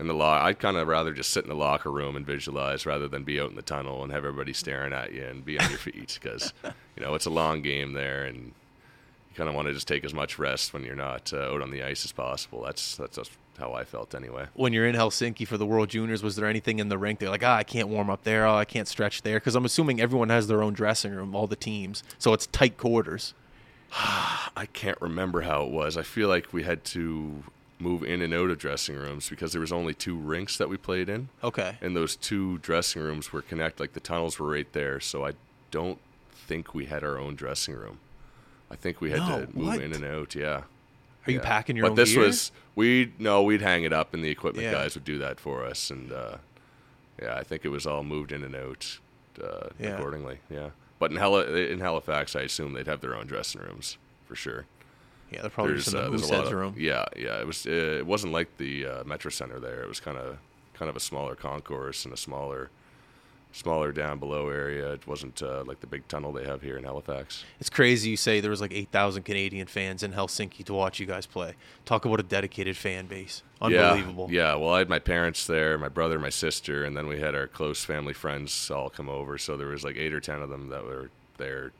in the lo- I'd kind of rather just sit in the locker room and visualize rather than be out in the tunnel and have everybody staring at you and be on your feet because you know it's a long game there and kind of want to just take as much rest when you're not uh, out on the ice as possible. That's that's just how I felt anyway. When you're in Helsinki for the World Juniors, was there anything in the rink? They're like, ah, I can't warm up there. Oh, I can't stretch there. Because I'm assuming everyone has their own dressing room, all the teams. So it's tight quarters. I can't remember how it was. I feel like we had to move in and out of dressing rooms because there was only two rinks that we played in, Okay. and those two dressing rooms were connected. Like the tunnels were right there, so I don't think we had our own dressing room. I think we had No, to move what? in and out. Yeah. Are you Yeah. packing your but own this gear? was we no we'd hang it up and the equipment Yeah. guys would do that for us and uh, yeah I think it was all moved in and out uh, Yeah. accordingly yeah but in Hali- in Halifax I assume they'd have their own dressing rooms for sure Yeah, there probably there's, some uh, there's a lot says of room. yeah, yeah. It was uh, it wasn't like the uh, Metro Center there. It was kind of kind of a smaller concourse and a smaller smaller down below area. It wasn't uh, like the big tunnel they have here in Halifax. It's crazy you say there was like 8,000 Canadian fans in Helsinki to watch you guys play. Talk about a dedicated fan base. Unbelievable. Yeah, yeah. Well, I had my parents there, my brother, my sister, and then we had our close family friends all come over. So there was like eight or ten of them that were there,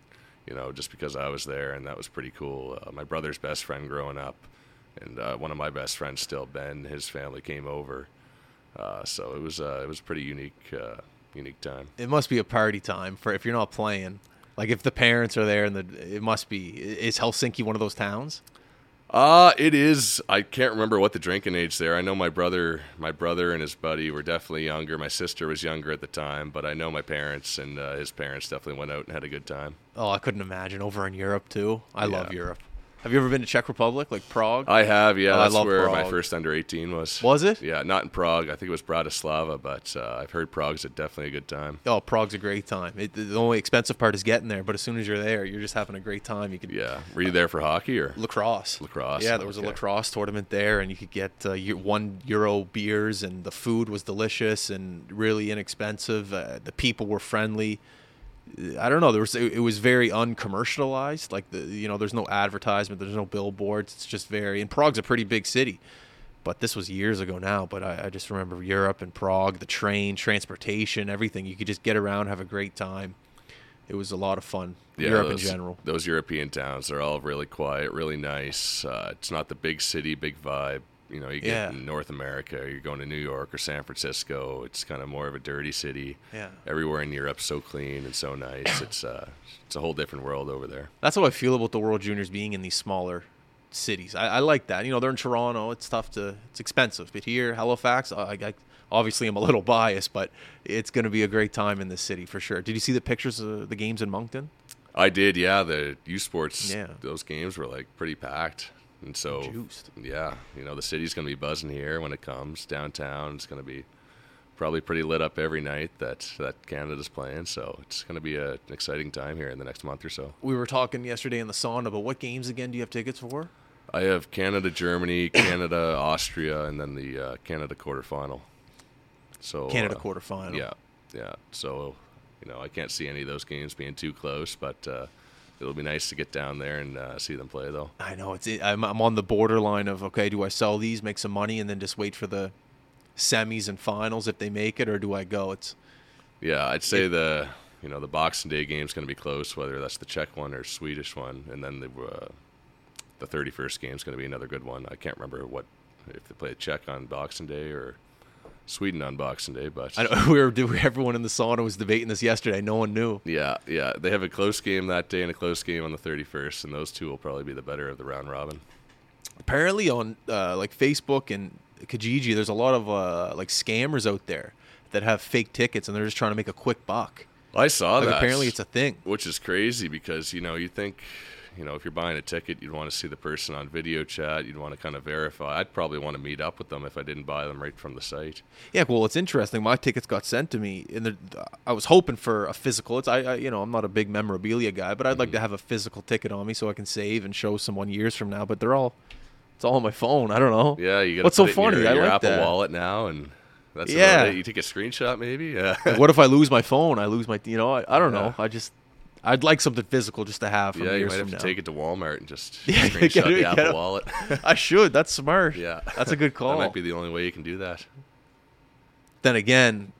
you know, just because I was there, and that was pretty cool. Uh, my brother's best friend growing up, and uh, one of my best friends still, Ben, his family came over. Uh, so it was uh, it was pretty unique uh, unique time. It must be a party time for if you're not playing. Like if the parents are there and the it must be is Helsinki one of those towns? Uh, it is. I can't remember what the drinking age there. I know my brother, my brother and his buddy were definitely younger. My sister was younger at the time, but I know my parents and uh, his parents definitely went out and had a good time. Oh, I couldn't imagine over in Europe too. I love Europe. Have you ever been to Czech Republic, like Prague? I have, yeah. Oh, I that's love where my first under eighteen was. Was it? Yeah, not in Prague. I think it was Bratislava, but uh, I've heard Prague's a definitely a good time. Oh, Prague's a great time. It, the only expensive part is getting there, but as soon as you're there, you're just having a great time. You could Yeah. Were you there for hockey or? lacrosse. Lacrosse, Yeah, there was a lacrosse tournament there, and you could get uh, one euro beers, and the food was delicious and really inexpensive. Uh, the people were friendly. I don't know. There was it, it was very uncommercialized. Like the you know, there's no advertisement, there's no billboards. It's just very. And Prague's a pretty big city, but this was years ago now. But I, I just remember Europe and Prague, the train, transportation, everything. You could just get around, have a great time. It was a lot of fun. Europe those, in general. Those European towns, they're all really quiet, really nice. Uh, it's not the big city, big vibe. You know, you get Yeah. in North America, you're going to New York or San Francisco. It's kind of more of a dirty city. Yeah. Everywhere in Europe's so clean and so nice. It's uh, it's a whole different world over there. That's how I feel about the World Juniors being in these smaller cities. I, I like that. You know, they're in Toronto. It's tough to. It's expensive, but here, Halifax. I, I obviously I'm a little biased, but it's going to be a great time in this city for sure. Did you see the pictures of the games in Moncton? I did, yeah. The U Sports, Yeah. those games were like pretty packed, and so Juiced. yeah, you know the city's gonna be buzzing here when it comes downtown. It's gonna be probably pretty lit up every night that that Canada's playing. So it's gonna be a, an exciting time here in the next month or so. We were talking yesterday in the sauna, but what games again do you have tickets for? I have Canada, Germany, Canada, Austria, and then the uh, Canada quarterfinal. So Canada uh, quarterfinal. Yeah, yeah. So, you know, I can't see any of those games being too close, but uh, it'll be nice to get down there and uh, see them play, though. I know it's. I'm, I'm on the borderline of okay, do I sell these, make some money, and then just wait for the semis and finals if they make it, or do I go? It's Yeah, I'd say the you know the Boxing Day game's going to be close, whether that's the Czech one or Swedish one, and then the uh, the 31st game's going to be another good one. I can't remember what if they play a Czech on Boxing Day or Sweden on Boxing Day, but I know we were everyone in the sauna was debating this yesterday. No one knew. Yeah, yeah. They have a close game that day and a close game on the 31st, and those two will probably be the better of the round robin. apparently on uh, like Facebook and Kijiji, there's a lot of uh, like scammers out there that have fake tickets and they're just trying to make a quick buck. I saw Like that. apparently it's a thing. which is crazy because you know you think you know if you're buying a ticket you'd want to see the person on video chat you'd want to kind of verify i'd probably want to meet up with them if i didn't buy them right from the site Yeah, well, it's interesting. My tickets got sent to me, and I was hoping for a physical. It's I, I, you know, I'm not a big memorabilia guy, but I'd like to mm-hmm. have a physical ticket on me so I can save and show someone years from now. But they're all, it's all on my phone. I don't know. yeah you got What's so funny? your, I your like apple that. wallet now and that's Yeah. you take a screenshot maybe yeah what if I lose my phone? I lose my, you know, I, I don't know. I just, I'd like something physical just to have from yeah you might have to now. take it to walmart and just Yeah, screenshot get the apple it. wallet I should. That's smart. yeah That's a good call. that might be the only way you can do that then again,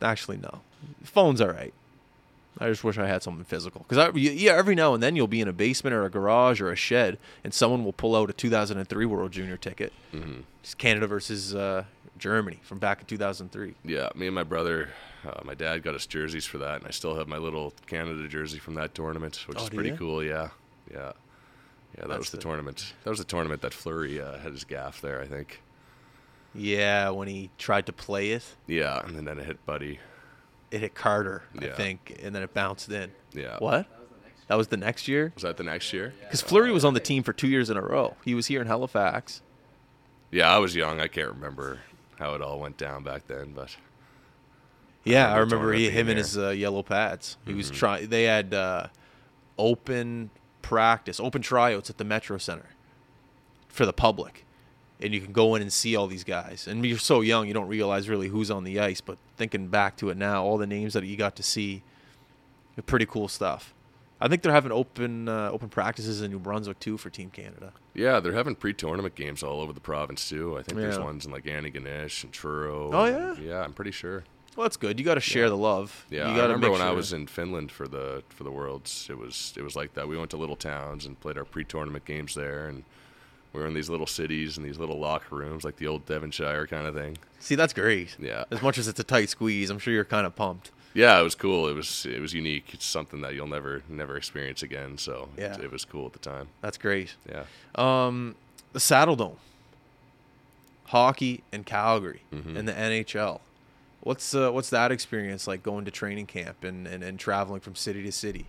actually no, phone's all right. I just wish I had something physical because I yeah every now and then you'll be in a basement or a garage or a shed and someone will pull out a 2003 World Junior ticket. hmm It's Canada versus uh, Germany from back in 2003. Yeah, me and my brother, uh, my dad got us jerseys for that, and I still have my little Canada jersey from that tournament, which Oh, is pretty ya? cool. Yeah, yeah, yeah. That That's was the, the- tournament. That was the tournament that Fleury uh, had his gaff there, I think. Yeah, when he tried to play it, Yeah, and then it hit Buddy. it hit Carter, I think, and then it bounced in. Yeah. What? That was the next year Was that the next year? because Fleury was on the team for two years in a row. He was here in Halifax. Yeah, I was young. I can't remember how it all went down back then, but Yeah, I remember he, him and his uh, yellow pads. He was Mhm. trying. They had uh, open practice, open tryouts at the Metro Center, for the public, and you can go in and see all these guys. And you're so young, you don't realize really who's on the ice. But thinking back to it now, all the names that you got to see, pretty cool stuff. I think they're having open uh, open practices in New Brunswick too for Team Canada. Yeah, they're having pre-tournament games all over the province too. I think there's Yeah. ones in like Antigonish and Truro. Oh, and- yeah? yeah, I'm pretty sure. Well, that's good. You got to share the love. Yeah, you I gotta remember make when I was in Finland for the for the Worlds. It was it was like that. We went to little towns and played our pre-tournament games there, and we were in these little cities and these little locker rooms, like the old Devonshire kind of thing. See, that's great. Yeah. As much as it's a tight squeeze, I'm sure you're kind of pumped. Yeah, it was cool. It was it was unique. It's something that you'll never never experience again. So Yeah. it, it was cool at the time. That's great. Yeah. Um, the Saddle Dome, hockey in Calgary, Mhm. in the NHL. What's uh, what's that experience like going to training camp and, and, and traveling from city to city?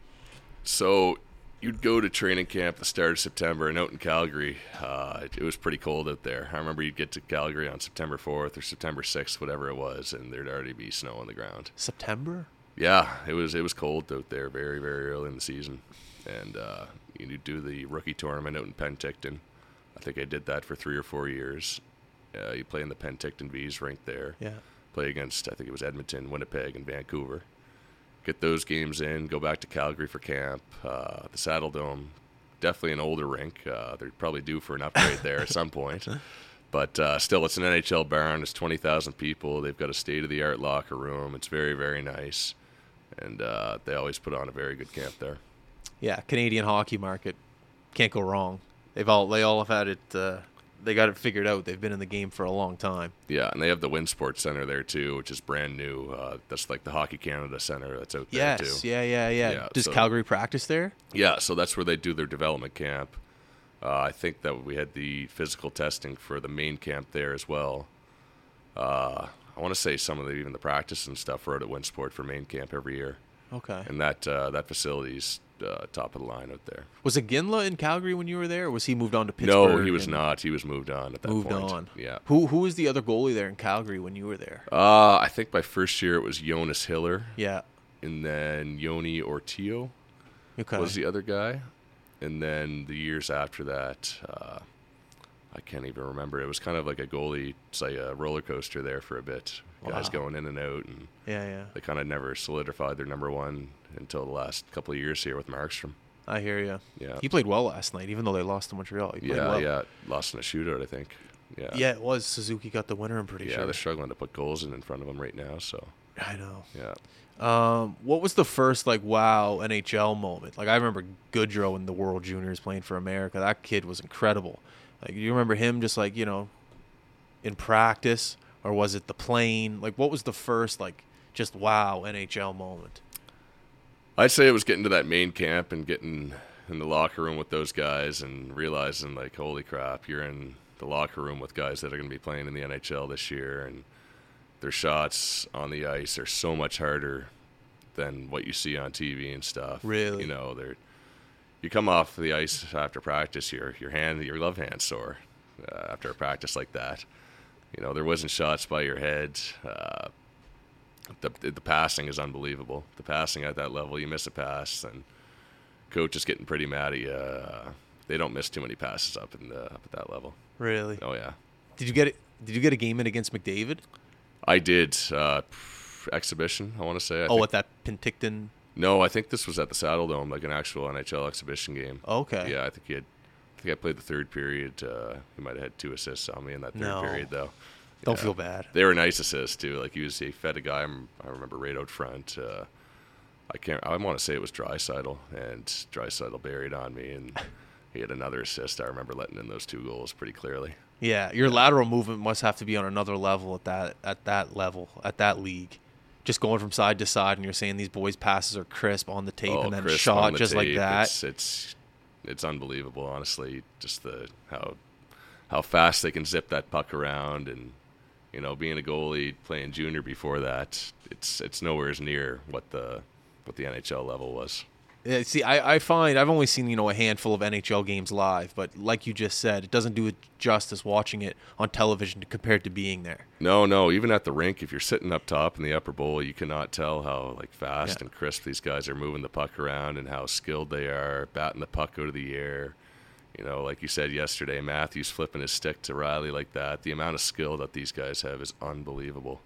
So you'd go to training camp the start of September, and out in Calgary, uh, it, it was pretty cold out there. I remember you'd get to Calgary on September 4th or September 6th, whatever it was, and there'd already be snow on the ground. September? Yeah, it was it was cold out there very very early in the season, and uh, you do the rookie tournament out in Penticton. I think I did that for three or four years. Uh, you play in the Penticton Vees rink there. Yeah. Play against I think it was Edmonton, Winnipeg, and Vancouver. Get those games in. Go back to Calgary for camp. Uh, the Saddle Dome, definitely an older rink. Uh, they're probably due for an upgrade there at some point. But uh, still, it's an NHL barn. It's 20,000 people. They've got a state of the art locker room. It's very, very nice. And uh, they always put on a very good camp there. Yeah, Canadian hockey market can't go wrong. They've all they all have had it. They got it figured out. They've been in the game for a long time. Yeah, and they have the Winsport Center there too, which is brand new. Uh, that's like the Hockey Canada Center that's out there too. yeah, yeah, yeah. Yeah, Does so- Calgary practice there? Yeah, so that's where they do their development camp. Uh, I think that we had the physical testing for the main camp there as well. Uh, I want to say some of the even the practice and stuff were out at Winsport for main camp every year, Okay. and that uh, that facility's uh, top of the line out there. Was it Iginla in Calgary when you were there, or was he moved on to Pittsburgh? no, he was not. He was moved on at that point. Moved point. on. Yeah. Who who was the other goalie there in Calgary when you were there? Uh, I think my first year it was Jonas Hiller, Yeah. and then Joni Ortio. Okay. was the other guy, and then the years after that, uh, I can't even remember. It was kind of like a goalie, it's like a roller coaster there for a bit. Guys going in and out, and yeah, yeah. they kind of never solidified their number one until the last couple of years here with Markstrom. I hear you. Yeah, He played well last night, even though they lost to Montreal. He yeah, well. yeah. Lost in a shootout, I think. Yeah, Yeah, it was. Suzuki got the winner. I'm pretty yeah. sure. Yeah, they're struggling to put goals in in front of them right now. So I know. yeah. Um, what was the first like wow NHL moment? Like I remember Gaudreau in the World Juniors playing for America. That kid was incredible. Like you remember him just like you know, in practice, or was it the plane? Like what was the first like just wow NHL moment? I'd say it was getting to that main camp and getting in the locker room with those guys and realizing like, holy crap, you're in the locker room with guys that are going to be playing in the NHL this year, and their shots on the ice are so much harder than what you see on TV and stuff. Really? you know, they're you come off the ice after practice, your your hand, your love hand sore uh, after a practice like that. You know, there wasn't shots by your head. Uh, the the passing is unbelievable. The passing at that level, you miss a pass, and coach is getting pretty mad at you. Uh, they don't miss too many passes up in the up at that level. Really? Oh yeah, Did you get it? Did you get a game in against McDavid? I did uh, exhibition. I want to say. I oh, at that Penticton. no, I think this was at the Saddle Dome, like an actual NHL exhibition game. Okay. Yeah, I think he had. I think I played the third period. Uh, he might have had two assists on me in that third No. period, though. Don't Yeah. feel bad. They were nice assists too. Like he was, he fed a guy. I remember right out front. Uh, I can't. I want to say it was Draisaitl, and Draisaitl buried on me, and he had another assist. I remember letting in those two goals pretty clearly. Yeah, your lateral movement must have to be on another level at that at that level at that league. Just going from side to side, and you're saying these boys' passes are crisp on the tape, and then Oh, shot the just like that. It's, it's it's unbelievable, honestly. Just the how how fast they can zip that puck around, and you know, being a goalie playing junior before that, it's it's nowhere as near what the what the NHL level was. Yeah, see, I, I find I've only seen you know a handful of NHL games live, but like you just said, it doesn't do it justice watching it on television compared to being there. No, no. Even at the rink, if you're sitting up top in the upper bowl, you cannot tell how like fast Yeah. and crisp these guys are moving the puck around and how skilled they are batting the puck out of the air. You know, like you said yesterday, Matthews flipping his stick to Rielly like that. The amount of skill that these guys have is unbelievable.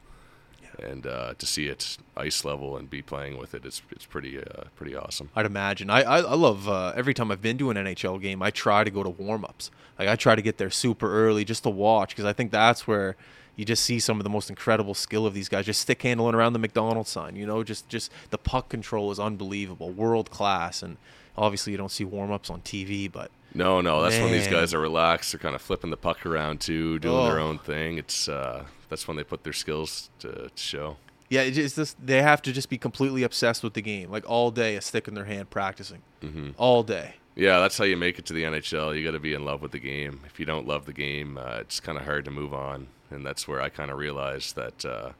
And uh, to see it ice level and be playing with it, it's it's pretty uh, pretty awesome. I'd imagine. I I, I love uh, every time I've been to an NHL game. I try to go to warm ups. Like I try to get there super early just to watch because I think that's where you just see some of the most incredible skill of these guys. Just stick handling around the McDonald's sign. You know, just just the puck control is unbelievable, world class. And obviously you don't see warm ups on TV, but No, no, that's when these guys are relaxed. They're kind of flipping the puck around too, doing their Oh. own thing. It's uh, that's when they put their skills to, to show. yeah, it's just they have to just be completely obsessed with the game, like all day, a stick in their hand, practicing Mm-hmm. all day. Yeah, that's how you make it to the NHL. You got to be in love with the game. If you don't love the game, uh, it's kind of hard to move on. And that's where I kind of realized that, uh,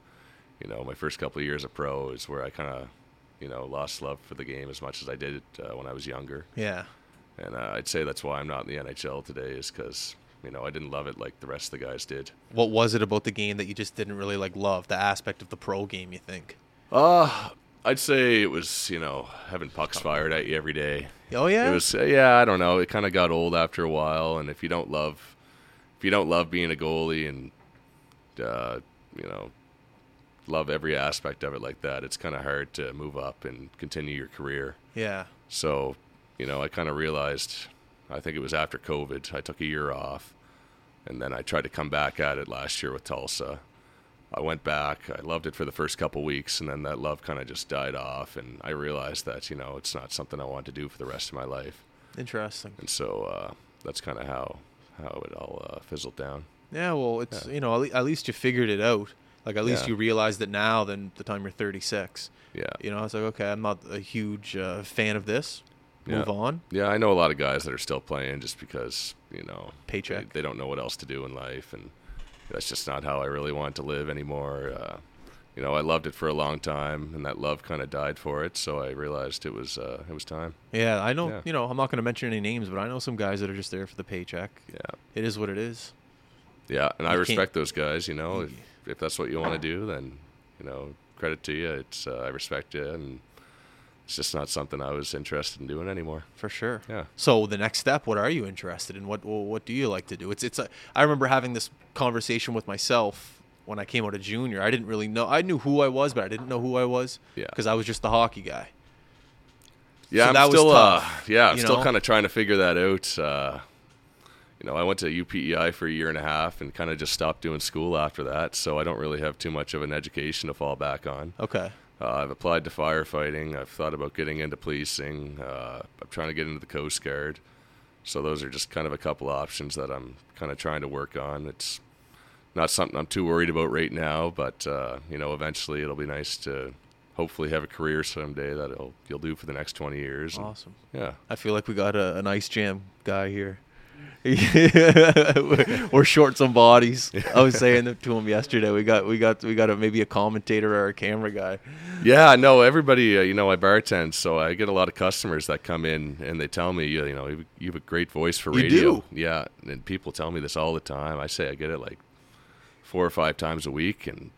you know, my first couple of years of pro is where I kind of, you know, lost love for the game as much as I did uh, when I was younger. Yeah, And uh, I'd say that's why I'm not in the NHL today, is because, you know, I didn't love it like the rest of the guys did. what was it about the game that you just didn't really like love? The aspect of the pro game, you think? Uh, I'd say it was, you know, having pucks fired at you every day. Oh yeah, It was uh, yeah, I don't know. It kind of got old after a while, and if you don't love, if you don't love being a goalie and, uh, you know, love every aspect of it like that, it's kind of hard to move up and continue your career. yeah. So, you know, I kind of realized, I think it was after COVID, I took a year off, and then I tried to come back at it last year with Tulsa. I went back. I loved it for the first couple weeks, and then that love kind of just died off. And I realized that you know it's not something I want to do for the rest of my life. Interesting. And so uh, that's kind of how how it all uh, fizzled down. Yeah, well, it's you know at, least you figured it out. Like at least Yeah. you realized it now than the time you're 36. Yeah, You know, it's like okay, I'm not a huge uh, fan of this. Yeah. Move on. yeah. I know a lot of guys that are still playing just because you know Paycheck. They, they don't know what else to do in life, and that's just not how I really want to live anymore. Uh, you know, I loved it for a long time, and that love kind of died for it. So I realized it was uh, it was time. Yeah, I know. Yeah. You know, I'm not going to mention any names, but I know some guys that are just there for the paycheck. Yeah, It is what it is. yeah, and I You can't- respect those guys. You know, if, if that's what you want to do, then you know, credit to you. It's uh, I respect you, and it's just not something I was interested in doing anymore. For sure. Yeah. So the next step, what are you interested in? What what do you like to do? It's it's. A, I remember having this conversation with myself when I came out of junior. I didn't really know. I knew who I was, but I didn't know who I was. Yeah. Because I was just the hockey guy. Yeah, So I'm that was still uh, yeah, I'm still kind of trying to figure that out. Uh, you know, I went to UPEI for a year and a half and kind of just stopped doing school after that, so I don't really have too much of an education to fall back on. Okay. Uh, I've applied to firefighting. I've thought about getting into policing. Uh, I'm trying to get into the Coast Guard. So those are just kind of a couple options that I'm kind of trying to work on. It's not something I'm too worried about right now, but uh, you know, eventually it'll be nice to hopefully have a career someday that you'll do for the next 20 years. and- Awesome. yeah. I feel like we got a, an ice jam guy here. We're short some bodies. I was saying to him yesterday. We got we got we got a, maybe a commentator or a camera guy. Yeah, no, everybody, uh, you know, I bartend, so I get a lot of customers that come in and they tell me, you know, you you have a great voice for You radio. do? Yeah, and people tell me this all the time. I say I get it like four or five times a week, and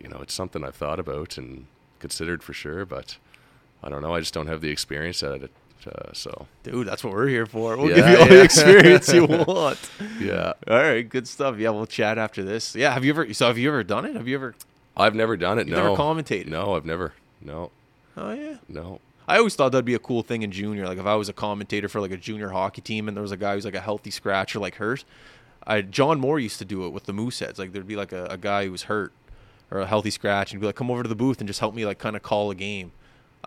you know, it's something I've thought about and considered for sure, but I don't know. I just don't have the experience at it. Uh, so Dude, that's what we're here for. We'll Yeah, give you all yeah. the experience you want. yeah, All right, good stuff. Yeah, we'll chat after this. Yeah, have you ever? So have you ever done it? Have you ever? I've never done it. No, never commentated? No, I've never. No, Oh yeah. no. I always thought that'd be a cool thing in junior. Like if I was a commentator for like a junior hockey team and there was a guy who's like a healthy scratcher like hurt, I John Moore used to do it with the Mooseheads. Like there'd be like a, a guy who was hurt or a healthy scratch and be like, come over to the booth and just help me like kind of call a game.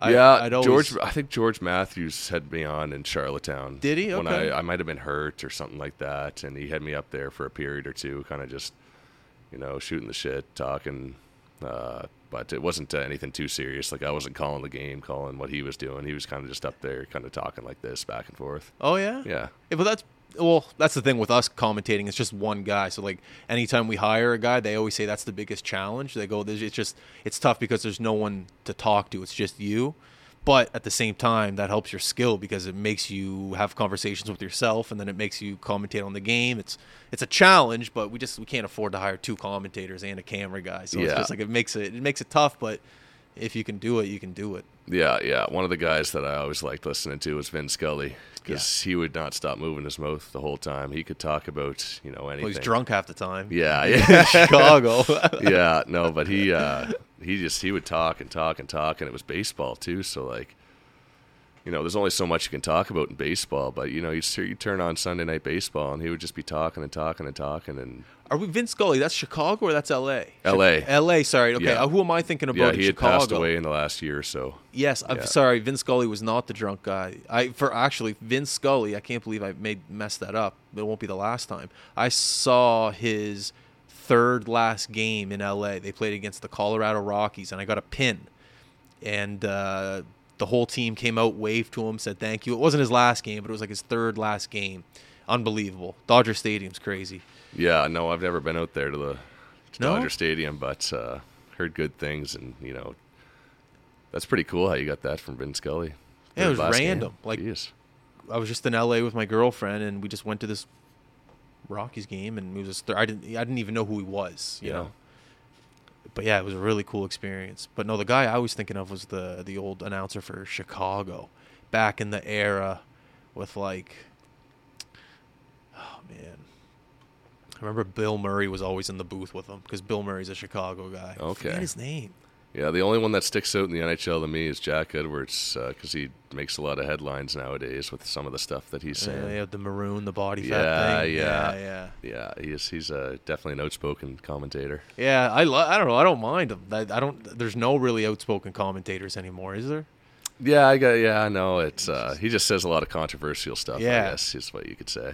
I, yeah, I'd always, George. I think George Matthews had me on in Charlottetown. Did he? When I, I might have been hurt or something like that, and he had me up there for a period or two, kind of just, you know, shooting the shit, talking. Uh, but it wasn't uh, anything too serious. Like I wasn't calling the game, calling what he was doing. He was kind of just up there, kind of talking like this, back and forth. Oh yeah. Yeah. Yeah, but that's well, that's the thing with us commentating. It's just one guy. So like, anytime we hire a guy, they always say that's the biggest challenge. They go, it's just it's tough because there's no one to talk to. It's just you." But at the same time, that helps your skill because it makes you have conversations with yourself, and then it makes you commentate on the game. It's it's a challenge, but we just we can't afford to hire two commentators and a camera guy. So it's just like it makes it it makes it tough, but if you can do it, you can do it. Yeah, yeah. One of the guys that I always liked listening to was Vin Scully because he would not stop moving his mouth the whole time. He could talk about you know anything. Well, he's drunk half the time. Yeah, yeah. Chicago. yeah, no, but he uh, he just he would talk and talk and talk, and it was baseball too. So like, you know, there's only so much you can talk about in baseball, but you know, you you turn on Sunday night baseball, and he would just be talking and talking and talking, and Are we Vince Scully? That's Chicago or that's L.A. L.A.. L.A. Sorry. Okay. Yeah. Uh, who am I thinking about? yeah, he had Chicago? passed away in the last year or so. Yes, I'm sorry. Vince Scully was not the drunk guy. I for actually Vince Scully. I can't believe I made messed that up. It won't be the last time. I saw his third last game in L.A. They played against the Colorado Rockies, and I got a pin. And uh, the whole team came out, waved to him, said thank you. It wasn't his last game, but it was like his third last game. Unbelievable. Dodger Stadium's crazy. Yeah, no, I've never been out there to the to No? Dodger Stadium, but uh, heard good things, and you know, that's pretty cool how you got that from Vin Scully. Yeah, it was Last game. random, like- Jeez. I was just in LA with my girlfriend, and we just went to this Rockies game, and it was just, I didn't I didn't even know who he was, you Yeah. know. But yeah, it was a really cool experience. But no, the guy I was thinking of was the the old announcer for Chicago, back in the era, with like, oh man, I remember Bill Murray was always in the booth with him because Bill Murray's a Chicago guy. I forget his name. Yeah, the only one that sticks out in the NHL to me is Jack Edwards because he makes a lot of headlines nowadays with some of the stuff that he's Uh, saying. yeah, the maroon, the body fat Yeah, thing. yeah. yeah, yeah. Yeah, he's he's uh, definitely an outspoken commentator. Yeah, I lo- I don't know. I don't mind him. I, I don't. There's no really outspoken commentators anymore, is there? Yeah, I got. Yeah, I know. It's uh, he just says a lot of controversial stuff. Yeah. I guess is what you could say.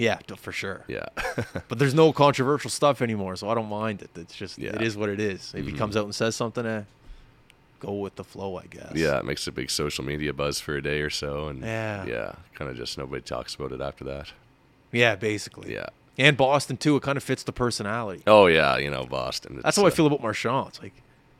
Yeah, for sure. Yeah, But there's no controversial stuff anymore, so I don't mind it. It's just Yeah. it is what it is. If he Mhm. comes out and says something, eh, go with the flow, I guess. yeah. It makes a big social media buzz for a day or so, and Yeah. yeah, kind of just nobody talks about it after that. Yeah, basically. Yeah. And Boston too. It kind of fits the personality. Oh yeah, you know Boston. That's how I uh, feel about Marchand. It's like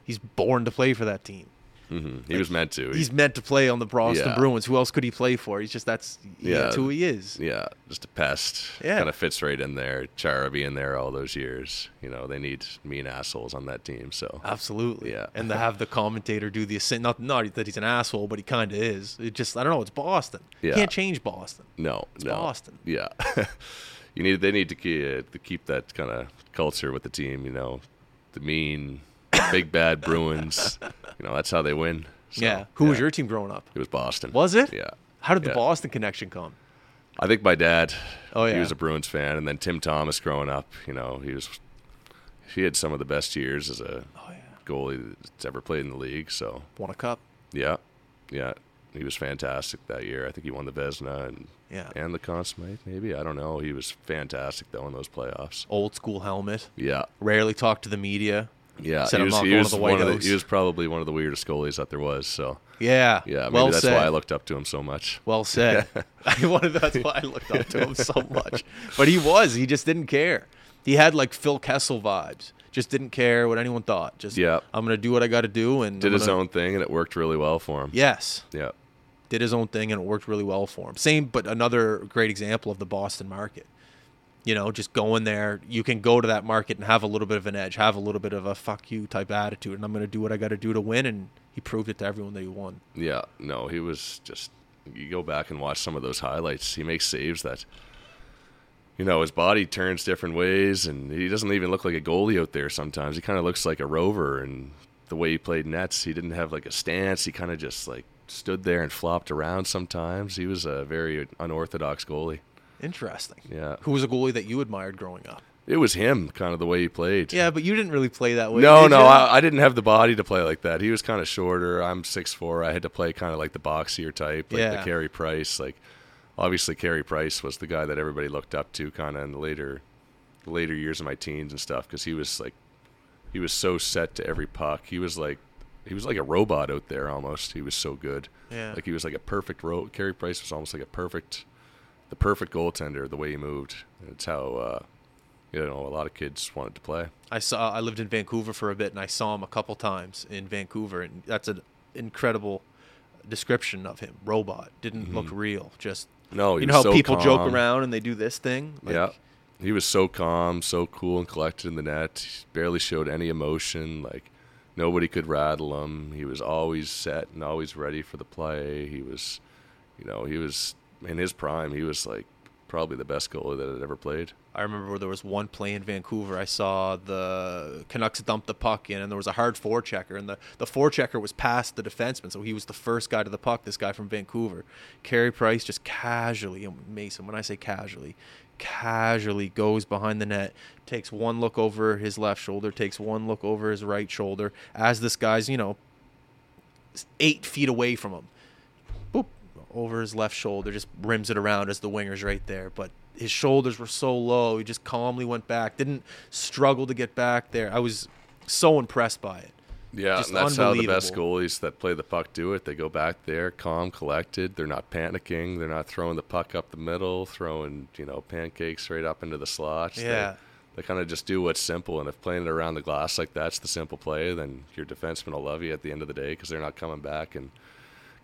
he's born to play for that team. Mhm, He was meant to. He's meant to play on the Boston Yeah. Bruins. Who else could he play for? He's just that's yeah, that's who he is. yeah, just a pest. Yeah. kind of fits right in there. Chara being there all those years. You know, they need mean assholes on that team. So Absolutely. Yeah. And to have the commentator do the ascent, not not that he's an asshole, but he kind of is. It just I don't know. It's Boston. You Yeah. can't change Boston. no, no, Boston. Yeah, you need. They need to keep to keep that kind of culture with the team. You know, the mean, big bad Bruins. You know, that's how they win. So, yeah. Who was your team growing up? It was Boston. Was it? Yeah. How did the Yeah. Boston connection come? I think my dad. Oh, yeah. He was a Bruins fan, and then Tim Thomas growing up. You know, he was. He had some of the best years as a Oh yeah. goalie that's ever played in the league. So Won a cup. yeah, yeah, he was fantastic that year. I think he won the Vezina and Yeah. and the Conn Smythe. Maybe I don't know. He was fantastic though in those playoffs. Old school helmet. Yeah, Rarely talked to the media. Yeah. Said, he was, he was one of the, he was probably one of the weirdest goalies that there was. So Yeah. yeah, maybe well that's said. why I looked up to him so much. Well said. I wanted that's why I looked up to him so much. But he was. He just didn't care. He had like Phil Kessel vibes. Just didn't care what anyone thought. Just Yeah. I'm gonna do what I got to do and Did I'm his own thing, and it worked really well for him. Yes, Yeah, did his own thing and it worked really well for him. Same, but another great example of the Boston market. You know, just going there, you can go to that market and have a little bit of an edge, have a little bit of a fuck you type attitude, and I'm going to do what I got to do to win. And he proved it to everyone that he won. Yeah, no, he was just. You go back and watch some of those highlights. He makes saves that, you know, his body turns different ways, and he doesn't even look like a goalie out there. Sometimes he kind of looks like a rover, and the way he played nets, he didn't have like a stance. He kind of just like stood there and flopped around. Sometimes he was a very unorthodox goalie. Interesting. Yeah, Who was a goalie that you admired growing up? it was him, kind of the way he played. Yeah, but you didn't really play that way. No, no? I, I didn't have the body to play like that. He was kind of shorter. I'm six four. I had to play kind of like the boxier type, like Yeah. the Carey Price. Like, obviously, Carey Price was the guy that everybody looked up to, kind of in the later, later years of my teens and stuff, because he was like, he was so set to every puck. He was like, he was like a robot out there almost. He was so good. Yeah. Like he was like a perfect ro Carey Price was almost like a perfect, the perfect goaltender. The way he moved. It's how. Uh, you know, a lot of kids wanted to play. I saw. I lived in Vancouver for a bit, and I saw him a couple times in Vancouver, and that's an incredible description of him. Robot didn't look real. Just No, you know how so people joke around and they do this thing. Like, yeah. He was so calm, so cool and collected in the net. He barely showed any emotion. Like, nobody could rattle him. He was always set and always ready for the play. He was, you know, he was in his prime. He was like probably the best goalie that had ever played. I remember there was one play in Vancouver. I saw the Canucks dump the puck in, and there was a hard forechecker, and the the forechecker was past the defenseman, so he was the first guy to the puck. This guy from Vancouver, Carey Price, just casually, Mason. When I say casually, casually goes behind the net, takes one look over his left shoulder, takes one look over his right shoulder, as this guy's you know eight feet away from him. Over his left shoulder, just rims it around as the winger's right there, but his shoulders were so low. He just calmly went back. Didn't struggle to get back there. I was so impressed by it. Yeah, Just and that's how the best goalies that play the puck do it. They go back there, calm, collected. They're not panicking. They're not throwing the puck up the middle, throwing you know pancakes right up into the slots. They- Yeah. they, kind of just do what's simple. And if playing it around the glass like that's the simple play, then your defenseman will love you at the end of the day because they're not coming back and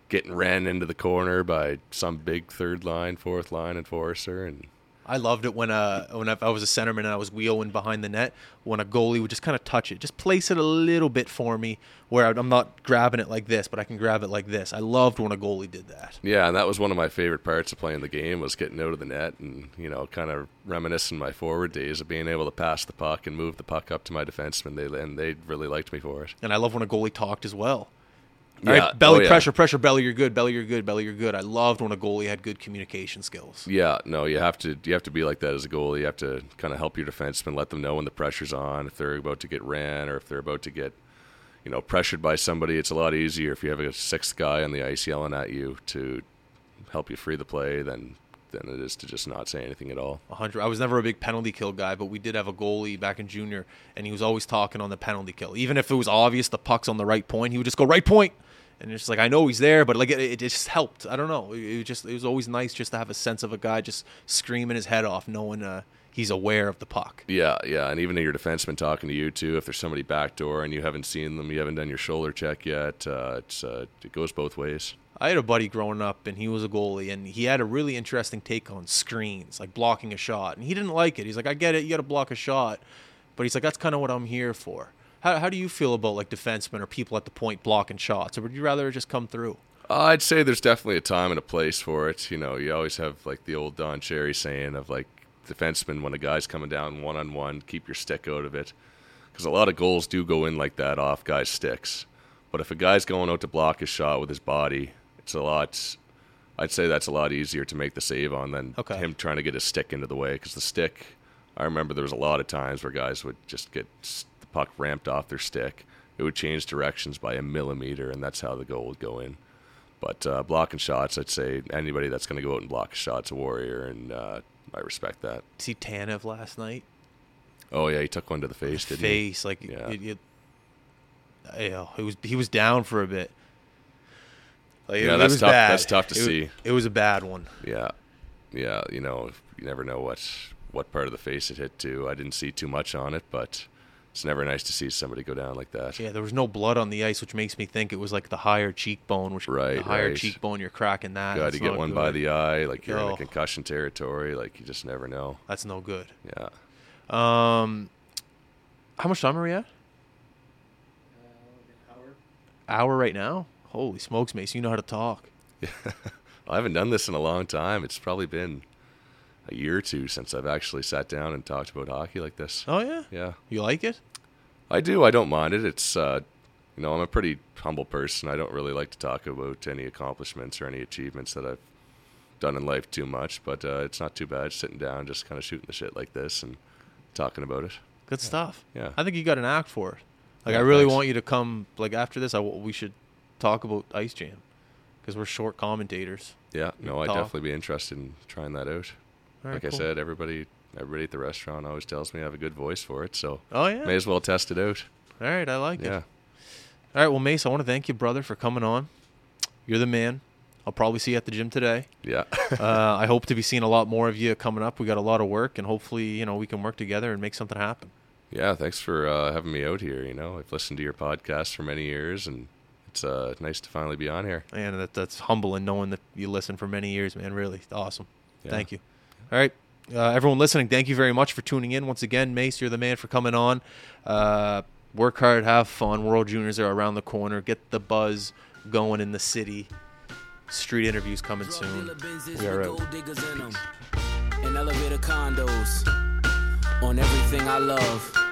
getting ran into the corner by some big third line, fourth line enforcer. And I loved it when uh when I I was a centerman and I was wheeling behind the net when a goalie would just kind of touch it, just place it a little bit for me where I'm not grabbing it like this, but I can grab it like this. I loved when a goalie did that. Yeah, and that was one of my favorite parts of playing the game was getting out of the net and you know kind of reminiscing my forward days of being able to pass the puck and move the puck up to my defenseman. They and they really liked me for it. And I love when a goalie talked as well. Yeah, right, belly oh, yeah. pressure, pressure, belly, you're good, belly, you're good, belly, you're good. I loved when a goalie had good communication skills. Yeah, no, you have to you have to be like that as a goalie. You have to kind of help your defenseman, let them know when the pressure's on, if they're about to get ran or if they're about to get you know pressured by somebody. It's a lot easier if you have a sixth guy on the ice yelling at you to help you free the play than than it is to just not say anything at all. Hundred. I was never a big penalty kill guy, but we did have a goalie back in junior, and he was always talking on the penalty kill. Even if it was obvious the puck's on the right point, he would just go right point, and it's like I know he's there, but like it, it just helped. I don't know. It, it was just it was always nice just to have a sense of a guy just screaming his head off, knowing uh, he's aware of the puck. Yeah, yeah, and even in your defenseman talking to you too. If there's somebody backdoor and you haven't seen them, you haven't done your shoulder check yet. Uh, it's uh, it goes both ways. I had a buddy growing up, and he was a goalie, and he had a really interesting take on screens, like blocking a shot, and he didn't like it. He's like, I get it, you got to block a shot, but he's like, that's kind of what I'm here for. How, how do you feel about like defensemen or people at the point blocking shots, or would you rather just come through? I'd say there's definitely a time and a place for it. You know, you always have like the old Don Cherry saying of like defenseman when a guy's coming down one on one, keep your stick out of it, because a lot of goals do go in like that off guys' sticks. But if a guy's going out to block his shot with his body, it's a lot. I'd say that's a lot easier to make the save on than Okay. him trying to get his stick into the way. Because the stick, I remember there was a lot of times where guys would just get the puck ramped off their stick. It would change directions by a millimeter, and that's how the goal would go in. But uh, blocking shots, I'd say anybody that's going to go out and block a shot's a warrior, and uh, I respect that. See Tanev last night, Oh yeah, he took one to the face, didn't he? face like Yeah. it, it, it was he was down for a bit. Like, Yeah, it, that's was tough- Bad. that's tough to It see. It was a bad one. Yeah, yeah. You know, you never know what what part of the face it hit to. I didn't see too much on it, but it's never nice to see somebody go down like that. Yeah, there was no blood on the ice, which makes me think it was like the higher cheekbone, which Right, the higher right. cheekbone, you're cracking that. God, That's you get not one by the eye, like you're in Oh. a concussion territory. Like you just never know. That's no good. Yeah. Um, how much time are we at? Hour right now. Holy smokes, Mace! You know how to talk. Yeah. I haven't done this in a long time. It's probably been a year or two since I've actually sat down and talked about hockey like this. Oh yeah, Yeah. you like it? I do. I don't mind it. It's, uh, you know, I'm a pretty humble person. I don't really like to talk about any accomplishments or any achievements that I've done in life too much. But uh, it's not too bad sitting down, just kind of shooting the shit like this and talking about it. Good stuff. Yeah. I think you got an act for it. Like Yeah, I really thanks. want you to come. Like after this, I w- we should talk about Ice Jam because we're short commentators. Yeah. No, I'd talk. definitely be interested in trying that out. Right, like I said, everybody, everybody at the restaurant always tells me I have a good voice for it. So Oh yeah. may as well test it out. All right, I like it. Yeah. All right, well, Mace, I want to thank you, brother, for coming on. You're the man. I'll probably see you at the gym today. Yeah. uh, I hope to be seeing a lot more of you coming up. We got a lot of work, and hopefully, you know, we can work together and make something happen. Yeah, thanks for uh, having me out here. You know, I've listened to your podcast for many years, and it's uh, nice to finally be on here. And that, that's humbling knowing that you listened for many years, man. Really awesome. Yeah. Thank you. All right. Uh, everyone listening, thank you very much for tuning in. Once again, Mace, you're the man for coming on. Uh, Work hard, have fun. World Juniors are around the corner. Get the buzz going in the city. Street interviews coming soon. We are out. And elevator condos on everything I love.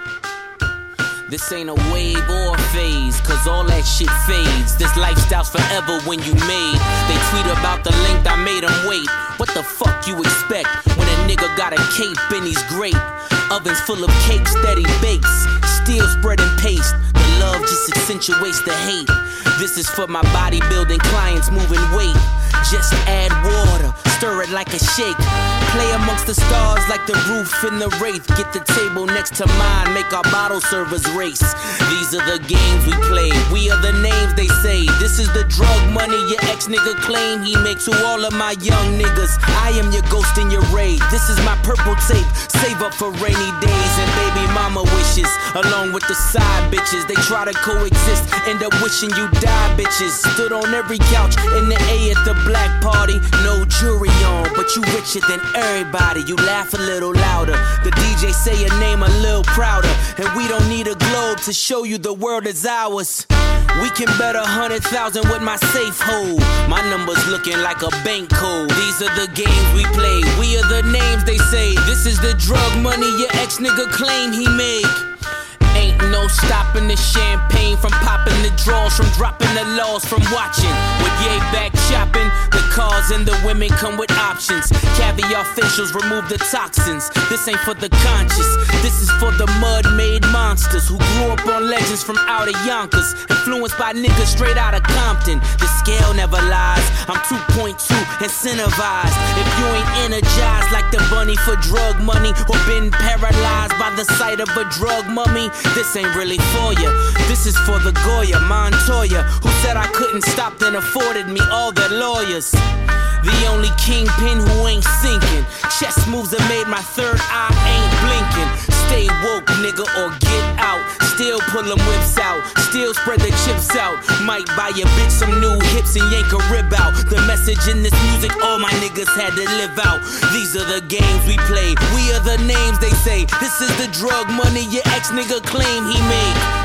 This ain't a wave or a phase, cause all that shit fades. This lifestyle's forever when you made. They tweet about the length I made them wait. What the fuck you expect when a nigga got a cape and he's great? Ovens full of cakes that he bakes, still spreading paste. Love just accentuates the hate. This is for my bodybuilding clients moving weight. Just add water, stir it like a shake. Play amongst the stars like the roof in the wraith. Get the table next to mine, make our bottle servers race. These are the games we play. We are the names they say. This is the drug money your ex nigga claim he makes to all of my young niggas. I am your ghost in your raid. This is my purple tape. Save up for rainy days and baby mama wishes. Along with the side bitches, they try to coexist. End up wishing you die, bitches. Stood on every couch in the A at the black party. No jury on, but you richer than everybody. You laugh a little louder. The DJ say your name a little prouder. And we don't need a globe to show you the world is ours. We can bet a hundred thousand with my safe hold. My numbers looking like a bank code. These are the games we play. We are the names they say. This is the drug money your ex nigga claim he make. No stopping the champagne from popping the draws, from dropping the laws, from watching. With yay back chopping, the cars and the women come with options. Caviar facials remove the toxins. This ain't for the conscious, this is for the mud made monsters who grew up on legends from out of Yonkers. Influenced by niggas straight out of Compton. The scale never lies. I'm 2.2 incentivized. If you ain't energized like the bunny for drug money or been paralyzed by the sight of a drug mummy, this ain't really for ya. This is for the Goya Montoya who said I couldn't stop then afforded me all their lawyers. The only kingpin who ain't sinking. Chess moves that made my third eye ain't blinking. Stay woke, nigga, or get out. Still pull them whips out. Still spread the chips out. Might buy a bitch some new hips and yank a rib out. The message in this music, all my niggas had to live out. These are the games we play. We are the names they say. This is the drug money your ex nigga claim he made.